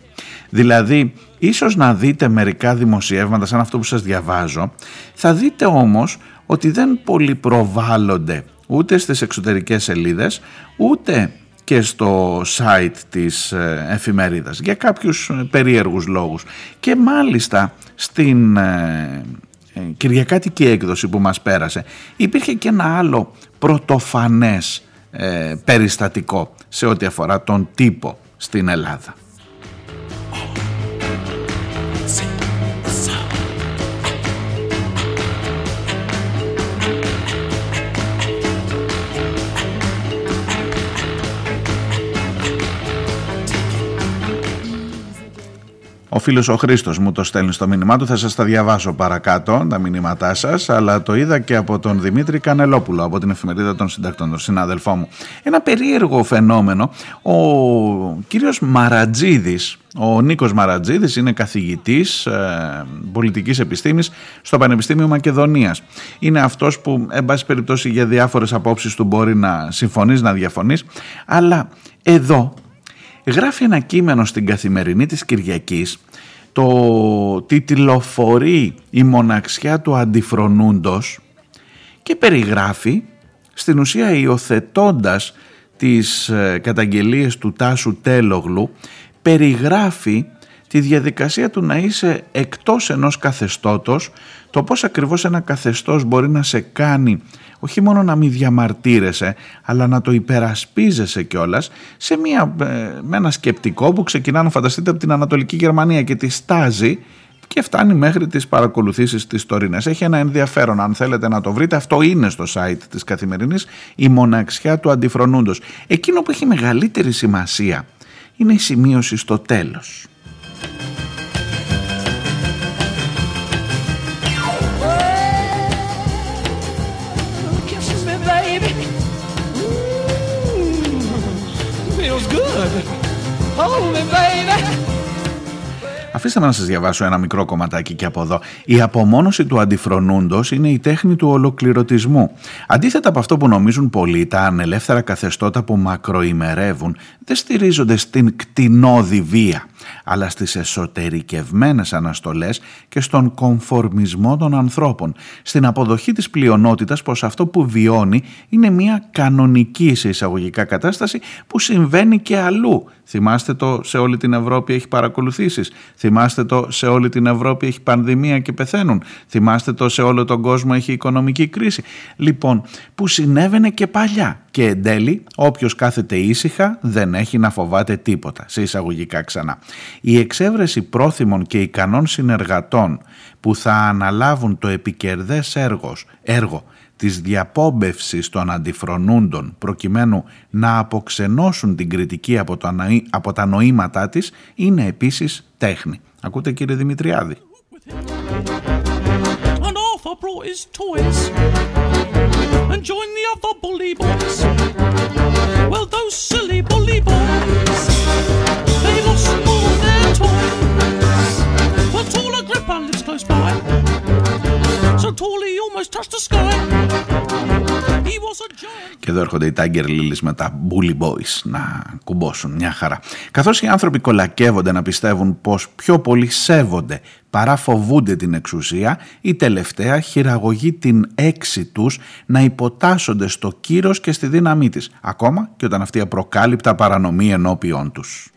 Δηλαδή, ίσως να δείτε μερικά δημοσιεύματα σαν αυτό που σας διαβάζω, θα δείτε όμως ότι δεν πολύ προβάλλονται ούτε στις εξωτερικές σελίδες, ούτε και στο site της ε, εφημερίδας για κάποιους ε, περίεργους λόγους. Και μάλιστα στην ε, κυριακάτικη έκδοση που μας πέρασε υπήρχε και ένα άλλο πρωτοφανές περιστατικό σε ό,τι αφορά τον τύπο στην Ελλάδα. Sí. Ο φίλος ο Χρήστος μου το στέλνει στο μήνυμά του, θα σας τα διαβάσω παρακάτω τα μηνύματά σας, αλλά το είδα και από τον Δημήτρη Κανελόπουλο, από την εφημερίδα των συντακτών, τον συνάδελφό μου. Ένα περίεργο φαινόμενο, ο κύριος Μαρατζίδης, ο Νίκος Μαρατζίδης είναι καθηγητής ε, πολιτικής επιστήμης στο Πανεπιστήμιο Μακεδονίας. Είναι αυτός που, εν πάση περιπτώσει, για διάφορες απόψεις του μπορεί να συμφωνείς, να διαφωνείς, αλλά εδώ γράφει ένα κείμενο στην καθημερινή της Κυριακής το τιτλοφορεί η μοναξιά του αντιφρονούντος και περιγράφει στην ουσία υιοθετώντας τις ε, καταγγελίες του Τάσου Τέλογλου περιγράφει τη διαδικασία του να είσαι εκτός ενός καθεστώτος το πώς ακριβώς ένα καθεστώς μπορεί να σε κάνει όχι μόνο να μην διαμαρτύρεσαι, αλλά να το υπερασπίζεσαι κιόλας σε μια, ε, με ένα σκεπτικό που ξεκινά να φανταστείτε από την Ανατολική Γερμανία και τη στάζει και φτάνει μέχρι τις παρακολουθήσεις της τωρινές. Έχει ένα ενδιαφέρον αν θέλετε να το βρείτε. Αυτό είναι στο site της Καθημερινής η μοναξιά του αντιφρονούντος. Εκείνο που έχει μεγαλύτερη σημασία είναι η σημείωση στο τέλος. Αφήστε με να σας διαβάσω ένα μικρό κομματάκι και από εδώ. Η απομόνωση του αντιφρονούντος είναι η τέχνη του ολοκληρωτισμού. Αντίθετα από αυτό που νομίζουν πολλοί, τα ανελεύθερα καθεστώτα που μακροημερεύουν δεν στηρίζονται στην κτηνόδη βία αλλά στις εσωτερικευμένες αναστολές και στον κομφορμισμό των ανθρώπων, στην αποδοχή της πλειονότητας πως αυτό που βιώνει είναι μια κανονική σε εισαγωγικά κατάσταση που συμβαίνει και αλλού. Θυμάστε το σε όλη την Ευρώπη έχει παρακολουθήσεις, θυμάστε το σε όλη την Ευρώπη έχει πανδημία και πεθαίνουν, θυμάστε το σε όλο τον κόσμο έχει οικονομική κρίση. Λοιπόν, που συνέβαινε και παλιά και εν τέλει όποιος κάθεται ήσυχα δεν έχει να φοβάται τίποτα, σε εισαγωγικά ξανά. Η εξέβρεση πρόθυμων και ικανών συνεργατών που θα αναλάβουν το επικερδές έργος, έργο της διαπόμπευσης των αντιφρονούντων προκειμένου να αποξενώσουν την κριτική από, το, από τα νοήματά της είναι επίσης τέχνη. Ακούτε κύριε Δημητριάδη. Well, those silly bully boys, Και εδώ έρχονται οι Tiger Lilies με τα Bully Boys να κουμπώσουν μια χαρά. Καθώς οι άνθρωποι κολακεύονται να πιστεύουν πως πιο πολύ σέβονται παρά φοβούνται την εξουσία, η τελευταία χειραγωγεί την έξι τους να υποτάσσονται στο κύρος και στη δύναμή της, ακόμα και όταν αυτή απροκάλυπτα παρανομεί ενώπιόν τους.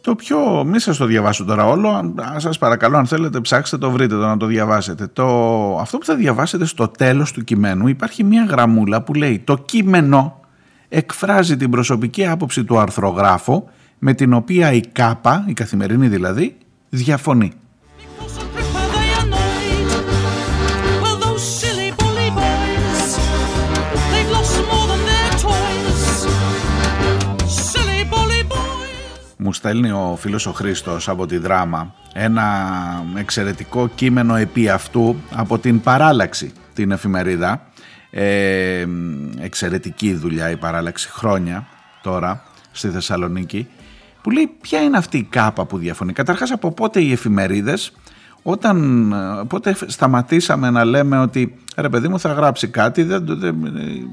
Το πιο, μη στο το διαβάσω τώρα όλο, Αν σας παρακαλώ αν θέλετε ψάξτε το βρείτε το να το διαβάσετε. Το, αυτό που θα διαβάσετε στο τέλος του κειμένου υπάρχει μια γραμμούλα που λέει το κείμενο εκφράζει την προσωπική άποψη του αρθρογράφου με την οποία η ΚΑΠΑ, η καθημερινή δηλαδή, διαφωνεί. Μου στέλνει ο φίλος ο Χρήστος από τη δράμα ένα εξαιρετικό κείμενο επί αυτού από την Παράλαξη, την εφημερίδα. Ε, εξαιρετική δουλειά η Παράλαξη, χρόνια τώρα στη Θεσσαλονίκη που λέει ποια είναι αυτή η κάπα που διαφωνεί; Καταρχάς από πότε οι εφημερίδες όταν ε, πότε σταματήσαμε να λέμε ότι ρε παιδί μου θα γράψει κάτι δεν, δεν-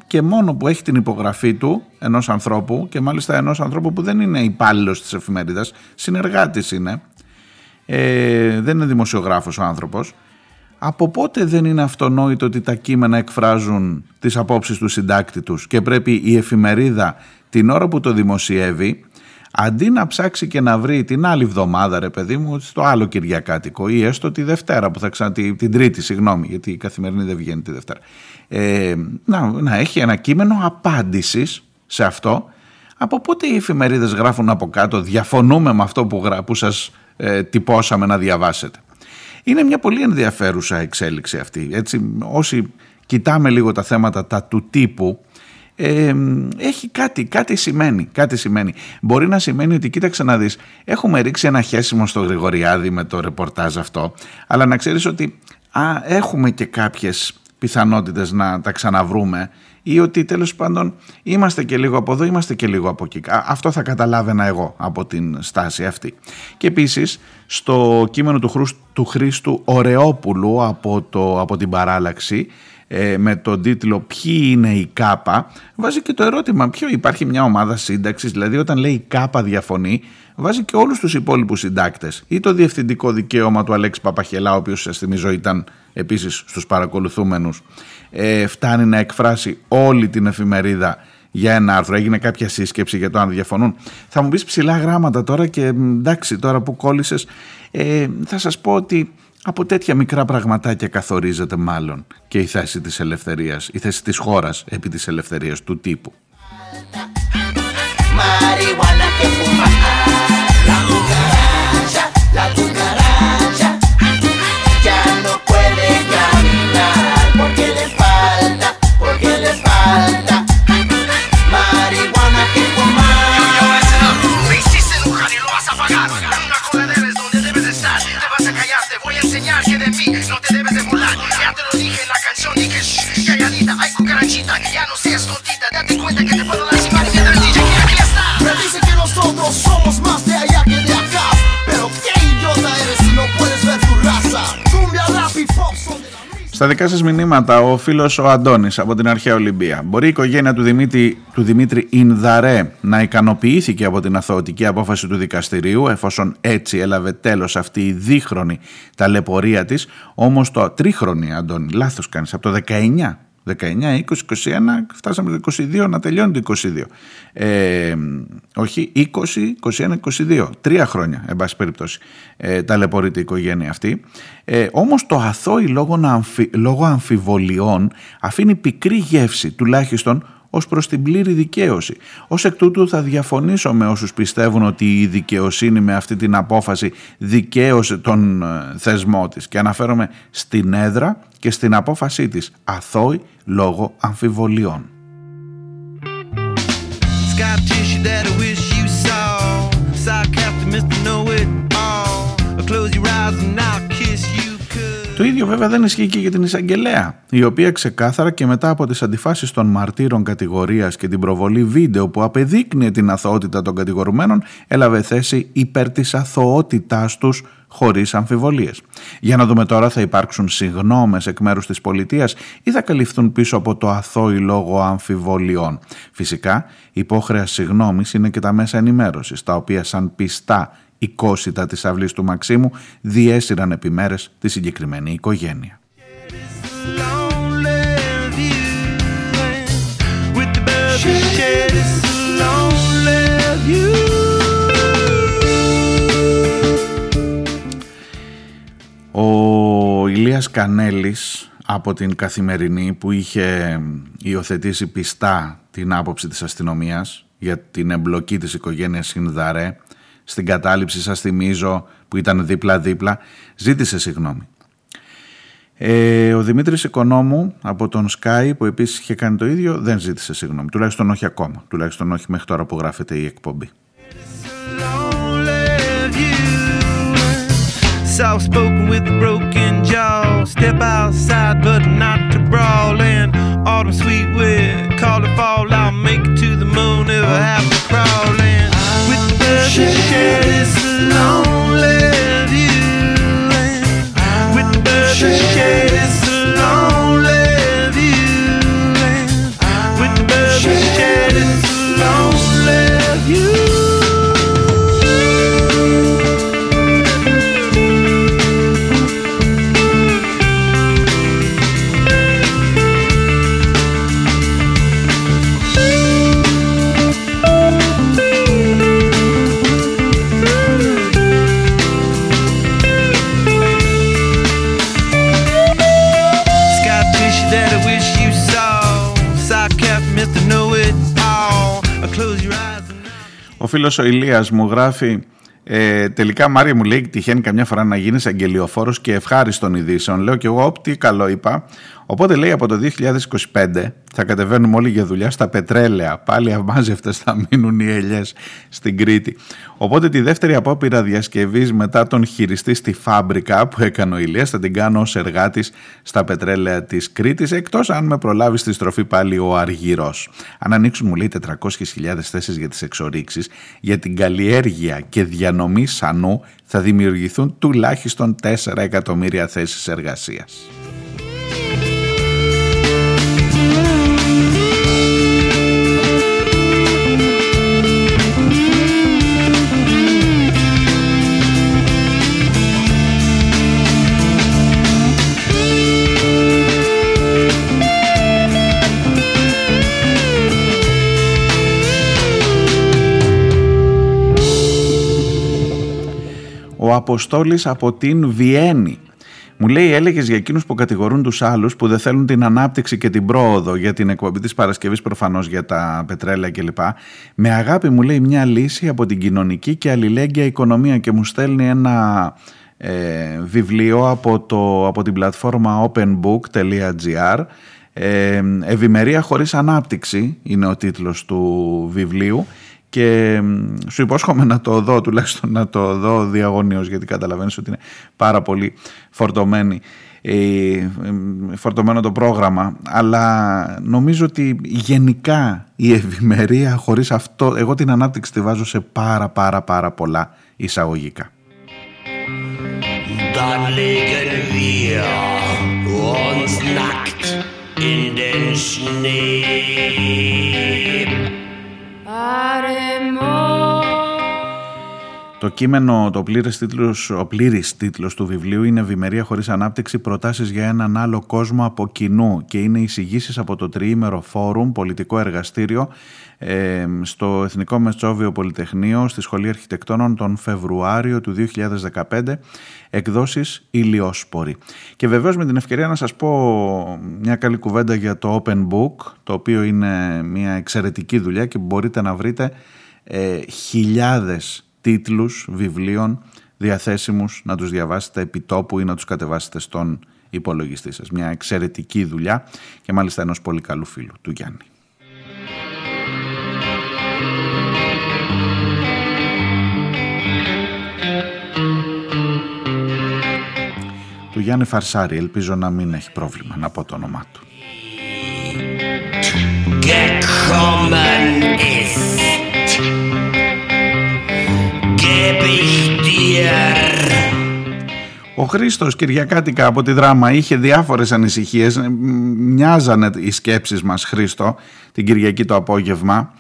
και μόνο που έχει την υπογραφή του ενός ανθρώπου και μάλιστα ενός ανθρώπου που δεν είναι υπάλληλος της εφημερίδας, συνεργάτης είναι, ε, δεν είναι δημοσιογράφος ο άνθρωπος, από πότε δεν είναι αυτονόητο ότι τα κείμενα εκφράζουν τις απόψεις του συντάκτη τους και πρέπει η εφημερίδα την ώρα που το δημοσιεύει αντί να ψάξει και να βρει την άλλη εβδομάδα ρε παιδί μου στο άλλο Κυριακάτικο ή έστω τη Δευτέρα που θα ξανα, τη- την Τρίτη συγγνώμη γιατί η καθημερινή δεν βγαίνει τη Δευτέρα. Ε, να, να έχει ένα κείμενο απάντησης σε αυτό. Από πότε οι εφημερίδες γράφουν από κάτω διαφωνούμε με αυτό που, γρα, που σας ε, τυπώσαμε να διαβάσετε. Είναι μια πολύ ενδιαφέρουσα εξέλιξη αυτή. Έτσι, όσοι κοιτάμε λίγο τα θέματα τα του τύπου, ε, έχει κάτι, κάτι σημαίνει, κάτι σημαίνει. Μπορεί να σημαίνει ότι κοίταξε να δεις, έχουμε ρίξει ένα χέσιμο στο Γρηγοριάδη με το ρεπορτάζ αυτό, αλλά να ξέρεις ότι α, έχουμε και κάποιες πιθανότητες να τα ξαναβρούμε ή ότι τέλος πάντων είμαστε και λίγο από εδώ, είμαστε και λίγο από εκεί. Α, Αυτό θα καταλάβαινα εγώ από την στάση αυτή. Και επίσης στο κείμενο του, Χρούς- του Χρήστου Ωρεόπουλου από, το, από την παράλαξη ε, με τον τίτλο «Ποιοι είναι η ΚΑΠΑ» βάζει και το ερώτημα ποιο υπάρχει μια ομάδα σύνταξης, δηλαδή όταν λέει η ΚΑΠΑ διαφωνεί βάζει και όλους τους υπόλοιπους συντάκτες ή το διευθυντικό δικαίωμα του Αλέξη Παπαχελά ο οποίος σας θυμίζω ήταν επίσης στους παρακολουθούμενους ε, φτάνει να εκφράσει όλη την εφημερίδα για ένα άρθρο. Έγινε κάποια σύσκεψη για το αν διαφωνούν. Θα μου πεις ψηλά γράμματα τώρα και μ, εντάξει τώρα που κόλλησες ε, θα σας πω ότι από τέτοια μικρά πραγματάκια καθορίζεται μάλλον και η θέση της ελευθερίας, η θέση της χώρας επί της ελευθερίας του τύπου. marihuana que fuma. La cucaracha, la cucaracha Στα δικά σας μηνύματα ο φίλος ο Αντώνης από την αρχαία Ολυμπία. Μπορεί η οικογένεια του Δημήτρη, του Δημήτρη Ινδαρέ να ικανοποιήθηκε από την αθωωτική απόφαση του δικαστηρίου εφόσον έτσι έλαβε τέλος αυτή η δίχρονη ταλαιπωρία της όμως το τρίχρονη Αντώνη, λάθος κάνεις, από το 19 19, 20, 21, φτάσαμε το 22 να τελειώνει το 22. Ε, όχι, 20, 21, 22. Τρία χρόνια, εν πάση περιπτώσει, ε, ταλαιπωρείται η οικογένεια αυτή. Ε, όμως το αθώοι λόγω, να αμφι, λόγω αμφιβολιών αφήνει πικρή γεύση, τουλάχιστον ως προς την πλήρη δικαίωση. Ως εκ τούτου θα διαφωνήσω με όσους πιστεύουν ότι η δικαιοσύνη με αυτή την απόφαση δικαίωσε τον ε, θεσμό της και αναφέρομαι στην έδρα και στην απόφασή της αθώη λόγω αμφιβολιών. Scar tissue Το ίδιο βέβαια δεν ισχύει και για την εισαγγελέα, η οποία ξεκάθαρα και μετά από τις αντιφάσεις των μαρτύρων κατηγορίας και την προβολή βίντεο που απεδείκνυε την αθωότητα των κατηγορουμένων, έλαβε θέση υπέρ της αθωότητάς τους χωρίς αμφιβολίες. Για να δούμε τώρα θα υπάρξουν συγνώμες εκ μέρους της πολιτείας ή θα καλυφθούν πίσω από το αθώη λόγο αμφιβολιών. Φυσικά, υπόχρεα συγνώμης είναι και τα μέσα ενημέρωσης, τα οποία σαν πιστά οικόσιτα της αυλής του Μαξίμου διέσυραν επιμέρες τη συγκεκριμένη οικογένεια. this lonely view. And with the birds we share this lonely view. Ο Ηλίας Κανέλης από την Καθημερινή που είχε υιοθετήσει πιστά την άποψη της αστυνομίας για την εμπλοκή της οικογένειας Συνδαρέ στην κατάληψη σας θυμίζω που ήταν δίπλα-δίπλα ζήτησε συγγνώμη. Ε, ο Δημήτρης Οικονόμου από τον Sky που επίσης είχε κάνει το ίδιο δεν ζήτησε συγγνώμη. Τουλάχιστον όχι ακόμα. Τουλάχιστον όχι μέχρι τώρα που γράφεται η εκπομπή. lonely view. Soft spoken with a broken jaw. Step outside, but not to brawl. And autumn sweet with call it fall. I'll make it to the moon if I have to crawl. And lonely view with the shade is lonely Ο φίλος ο Ηλίας μου γράφει ε, τελικά Μάρια μου λέει τυχαίνει καμιά φορά να γίνεις αγγελιοφόρος και ευχάριστον ειδήσεων. Λέω και εγώ όπ, τι καλό είπα. Οπότε λέει από το 2025 θα κατεβαίνουμε όλοι για δουλειά στα πετρέλαια. Πάλι αμάζευτες θα μείνουν οι ελιές στην Κρήτη. Οπότε τη δεύτερη απόπειρα διασκευής μετά τον χειριστή στη φάμπρικα που έκανε ο Ηλίας θα την κάνω ως εργάτης στα πετρέλαια της Κρήτης εκτός αν με προλάβει στη στροφή πάλι ο Αργυρός. Αν ανοίξουν μου λέει 400.000 θέσεις για τις εξορίξεις για την καλλιέργεια και διανομή σανού θα δημιουργηθούν τουλάχιστον 4 εκατομμύρια θέσεις εργασίας. Ο Αποστόλης από την Βιέννη. Μου λέει, έλεγες για εκείνους που κατηγορούν τους άλλους που δεν θέλουν την ανάπτυξη και την πρόοδο για την εκπομπή της Παρασκευής, προφανώς για τα πετρέλαια κλπ. Με αγάπη μου λέει μια λύση από την κοινωνική και αλληλέγγυα οικονομία και μου στέλνει ένα ε, βιβλίο από, το, από την πλατφόρμα openbook.gr. Ε, Ευημερία χωρίς ανάπτυξη είναι ο τίτλος του βιβλίου και μ, σου υπόσχομαι να το δω τουλάχιστον να το δω διαγωνίως γιατί καταλαβαίνεις ότι είναι πάρα πολύ φορτωμένη ε, ε, φορτωμένο το πρόγραμμα αλλά νομίζω ότι γενικά η ευημερία χωρίς αυτό εγώ την ανάπτυξη τη βάζω σε πάρα πάρα πάρα πολλά εισαγωγικά Dann legen wir uns nackt in den Schnee. fare Το κείμενο, το πλήρες τίτλος, ο πλήρης τίτλος του βιβλίου είναι «Ευημερία χωρίς ανάπτυξη, προτάσεις για έναν άλλο κόσμο από κοινού» και είναι εισηγήσεις από το τριήμερο φόρουμ, πολιτικό εργαστήριο, ε, στο Εθνικό Μετσόβιο Πολυτεχνείο, στη Σχολή Αρχιτεκτόνων τον Φεβρουάριο του 2015, εκδόσεις Ηλιόσπορη. Και βεβαίως με την ευκαιρία να σας πω μια καλή κουβέντα για το Open Book, το οποίο είναι μια εξαιρετική δουλειά και μπορείτε να βρείτε ε, χιλιάδες τίτλους βιβλίων διαθέσιμους να τους διαβάσετε επί τόπου ή να τους κατεβάσετε στον υπολογιστή σας. Μια εξαιρετική δουλειά και μάλιστα ενός πολύ καλού φίλου του Γιάννη. Του Γιάννη Φαρσάρη, ελπίζω να μην έχει πρόβλημα να πω το όνομά του. Gekommen ist, Ο Χρήστος Κυριακάτικα από τη δράμα είχε διάφορες ανησυχίες. Μοιάζανε οι σκέψεις μας, Χρήστο, την Κυριακή το απόγευμα.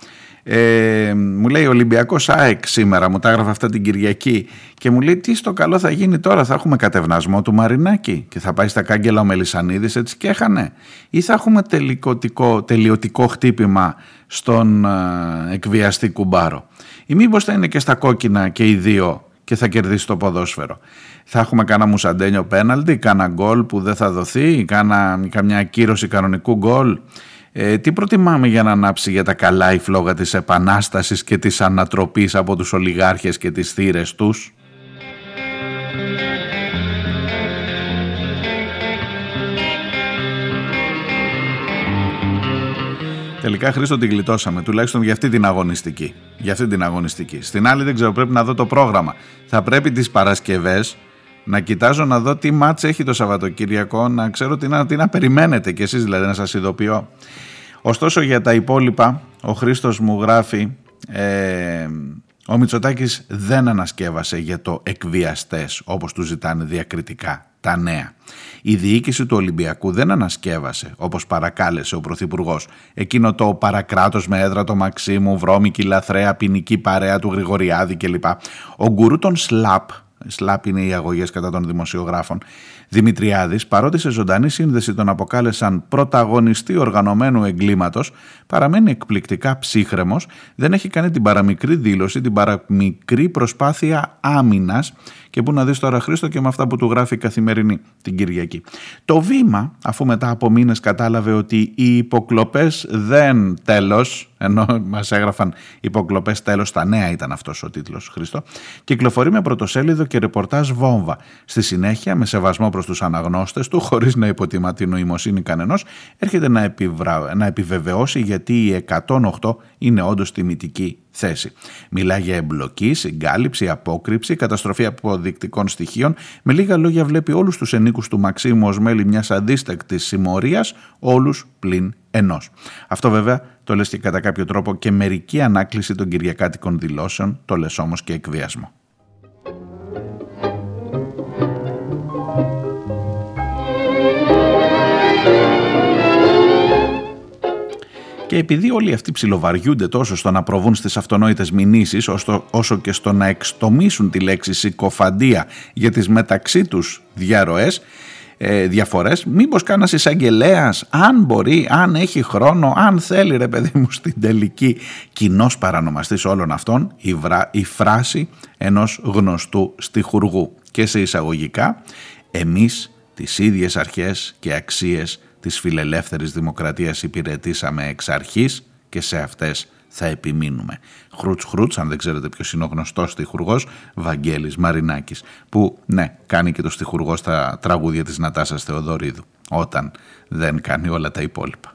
Ε, μου λέει Ολυμπιακός ΑΕΚ σήμερα, μου τα έγραφε αυτά την Κυριακή και μου λέει τι στο καλό θα γίνει τώρα, θα έχουμε κατευνασμό του Μαρινάκη και θα πάει στα κάγκελα ο Μελισανίδης έτσι και έχανε ή θα έχουμε τελικωτικό, τελειωτικό χτύπημα στον ε, εκβιαστή κουμπάρο ή μήπως θα είναι και στα κόκκινα και οι δύο και θα κερδίσει το ποδόσφαιρο. Θα έχουμε κάνα μουσαντένιο πέναλτι, κάνα γκολ που δεν θα δοθεί, κάνα, καμιά ακύρωση κανονικού γκολ. Ε, τι προτιμάμε για να ανάψει για τα καλά η φλόγα της επανάστασης και της ανατροπής από τους ολιγάρχες και τις θύρες τους; Τελικά Χρήστο την γλιτώσαμε, τουλάχιστον για αυτή την αγωνιστική. Για αυτή την αγωνιστική. Στην άλλη δεν ξέρω, πρέπει να δω το πρόγραμμα. Θα πρέπει τις Παρασκευές να κοιτάζω να δω τι μάτς έχει το Σαββατοκύριακο, να ξέρω τι να, τι να περιμένετε κι εσείς δηλαδή να σας ειδοποιώ. Ωστόσο για τα υπόλοιπα, ο Χρήστος μου γράφει, ε, ο Μητσοτάκης δεν ανασκεύασε για το εκβιαστές όπως του ζητάνε διακριτικά τα νέα. Η διοίκηση του Ολυμπιακού δεν ανασκεύασε, όπως παρακάλεσε ο Πρωθυπουργός, εκείνο το παρακράτος με έδρα το Μαξίμου, βρώμικη λαθρέα ποινική παρέα του Γρηγοριάδη κλπ. Ο γκουρού των ΣΛΑΠ, ΣΛΑΠ είναι οι αγωγές κατά των δημοσιογράφων, Δημητριάδης, παρότι σε ζωντανή σύνδεση τον αποκάλεσαν πρωταγωνιστή οργανωμένου εγκλήματος, παραμένει εκπληκτικά ψύχρεμος, δεν έχει κάνει την παραμικρή δήλωση, την παραμικρή προσπάθεια άμυνας και που να δεις τώρα Χρήστο και με αυτά που του γράφει η καθημερινή την Κυριακή. Το βήμα, αφού μετά από μήνες κατάλαβε ότι οι υποκλοπές δεν τέλος, ενώ μας έγραφαν υποκλοπές τέλος, στα νέα ήταν αυτός ο τίτλος Χρήστο, κυκλοφορεί με πρωτοσέλιδο και ρεπορτάζ βόμβα. Στη συνέχεια, με σεβασμό προς τους αναγνώστες του, χωρίς να υποτιμά την νοημοσύνη κανενός, έρχεται να, επιβρα... να επιβεβαιώσει γιατί η 108 είναι όντως τιμητική θέση. Μιλά για εμπλοκή, συγκάλυψη, απόκρυψη, καταστροφή αποδεικτικών στοιχείων. Με λίγα λόγια βλέπει όλους τους ενίκους του Μαξίμου ως μέλη μιας αντίστακτης συμμορίας, όλους πλην ενός. Αυτό βέβαια το λες και κατά κάποιο τρόπο και μερική ανάκληση των κυριακάτικων δηλώσεων, το λες όμως και εκβιασμό. Και επειδή όλοι αυτοί ψιλοβαριούνται τόσο στο να προβούν στις αυτονόητες μηνύσεις όσο και στο να εξτομίσουν τη λέξη συκοφαντία για τις μεταξύ τους διαρροές, ε, διαφορές, μήπως κάνα εισαγγελέας, αν μπορεί, αν έχει χρόνο, αν θέλει ρε παιδί μου στην τελική κοινός παρανομαστής όλων αυτών, η, η φράση ενός γνωστού στιχουργού. Και σε εισαγωγικά, εμείς τις ίδιες αρχές και αξίες της φιλελεύθερης δημοκρατίας υπηρετήσαμε εξ αρχής και σε αυτές θα επιμείνουμε. Χρούτς Χρούτς, αν δεν ξέρετε ποιος είναι ο γνωστός στιχουργός, Βαγγέλης Μαρινάκης, που ναι, κάνει και το στιχουργό στα τραγούδια της Νατάσας Θεοδωρίδου, όταν δεν κάνει όλα τα υπόλοιπα.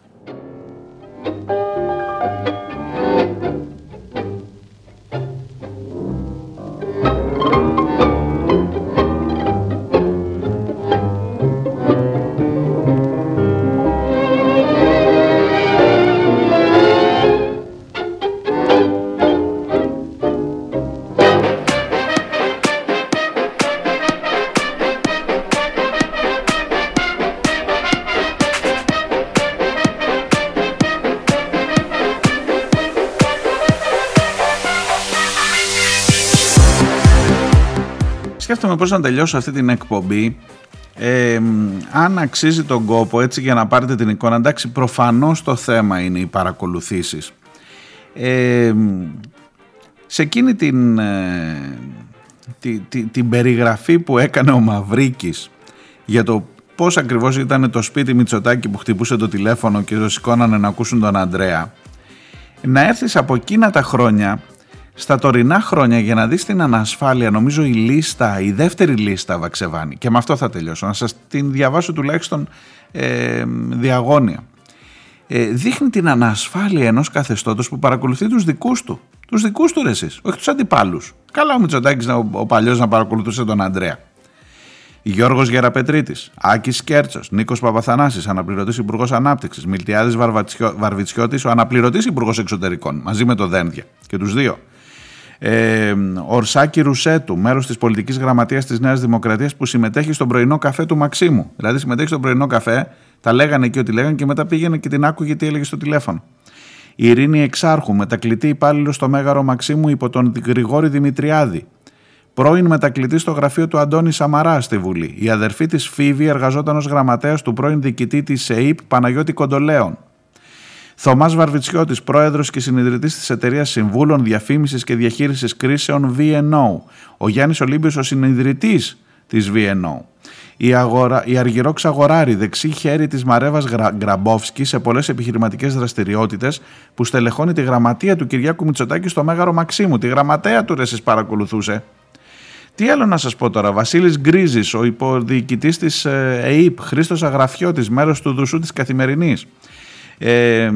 Σκέφτομαι πώς να τελειώσω αυτή την εκπομπή. Ε, αν αξίζει τον κόπο έτσι για να πάρετε την εικόνα εντάξει προφανώς το θέμα είναι οι παρακολουθήσεις. Ε, σε εκείνη την, ε, τη, τη, την περιγραφή που έκανε ο Μαυρίκης για το πώς ακριβώς ήταν το σπίτι Μητσοτάκη που χτυπούσε το τηλέφωνο και το σηκώνανε να ακούσουν τον Αντρέα να έρθεις από εκείνα τα χρόνια στα τωρινά χρόνια για να δεις την ανασφάλεια νομίζω η λίστα, η δεύτερη λίστα Βαξεβάνη. Και με αυτό θα τελειώσω να σας την διαβάσω τουλάχιστον ε, διαγώνια. Ε, δείχνει την ανασφάλεια ενός καθεστώτος που παρακολουθεί τους δικούς του. Τους δικούς του ρε εσείς, όχι τους αντιπάλους. Καλά ο Μητσοτάκης ο, ο παλιός να παρακολουθούσε τον Αντρέα Γιώργος Γεραπετρίτης, Άκης Κέρτσος, Νίκος Παπαθανάσης, αναπληρωτής Υπουργός Ανάπτυξης, Μιλτιάδης Βαρβιτσιώτης, ο αναπληρωτής Υπουργός Εξωτερικών, μαζί με το Δένδια και τους δύο. Ε, Ορσάκη Ρουσέτου, μέρος της πολιτικής γραμματείας της Νέας Δημοκρατίας που συμμετέχει στον πρωινό καφέ του Μαξίμου. Δηλαδή συμμετέχει στον πρωινό καφέ, τα λέγανε εκεί ότι λέγανε και μετά πήγαινε και την άκουγε τι έλεγε στο τηλέφωνο. Η Ειρήνη Εξάρχου, μετακλητή υπάλληλο στο Μέγαρο Μαξίμου υπό τον Γρηγόρη Δημητριάδη. Πρώην μετακλητή στο γραφείο του Αντώνη Σαμαρά στη Βουλή. Η αδερφή της Φίβη εργαζόταν ως γραμματέας του πρώην διοικητή της ΕΕΠ Παναγιώτη Κοντολέων. Θωμάς Βαρβιτσιώτης, πρόεδρος και συνειδητής της εταιρείας Συμβούλων Διαφήμισης και Διαχείρισης Κρίσεων VNO. Ο Γιάννης Ολύμπιος, ο συνειδητής της VNO. Η, αγορα... η Αργυρόξ Αγοράρη, δεξί χέρι της Μαρέβας Γρα... Γκραμπόφσκη σε πολλές επιχειρηματικές δραστηριότητες που στελεχώνει τη γραμματεία του Κυριάκου Μητσοτάκη στο Μέγαρο Μαξίμου. Τη γραμματέα του ρε εσείς παρακολουθούσε. Τι άλλο να σας πω τώρα, Βασίλης Γκρίζης, ο υποδιοικητής της ε, ΕΕΠ, Χρήστος Αγραφιώτης, μέρος του Δουσού της Καθημερινής. Ε,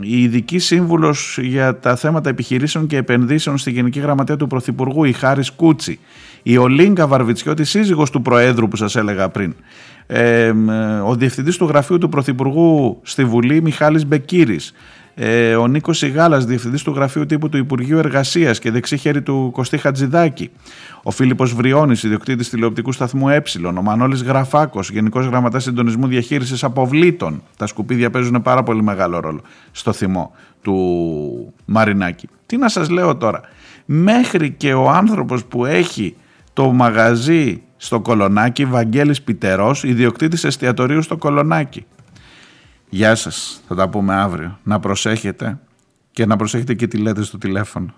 η ειδική σύμβουλος για τα θέματα επιχειρήσεων και επενδύσεων στη Γενική Γραμματεία του Πρωθυπουργού, η Χάρης Κούτσι. Η Ολίνκα Βαρβιτσιώτη, σύζυγος του Προέδρου που σας έλεγα πριν. Ε, ο Διευθυντής του Γραφείου του Πρωθυπουργού στη Βουλή, Μιχάλης Μπεκύρης. Ε, ο Νίκος Σιγάλας, διευθυντής του Γραφείου Τύπου του Υπουργείου Εργασίας και δεξί χέρι του Κωστή Χατζηδάκη. Ο Φίλιππος Βριώνης, ιδιοκτήτης τηλεοπτικού σταθμού Ε. Ο Μανώλης Γραφάκος, Γενικός Γραμματέας Συντονισμού Διαχείρισης Αποβλήτων. Τα σκουπίδια παίζουν πάρα πολύ μεγάλο ρόλο στο θυμό του Μαρινάκη. Τι να σας λέω τώρα; Μέχρι και ο άνθρωπος που έχει το μαγαζί στο Κολονάκι, Βαγγέλης Πιτερός, ιδιοκτήτης εστιατορίου στο Κολονάκι. Γεια σας, θα τα πούμε αύριο. Να προσέχετε και να προσέχετε και τι λέτε στο τηλέφωνο.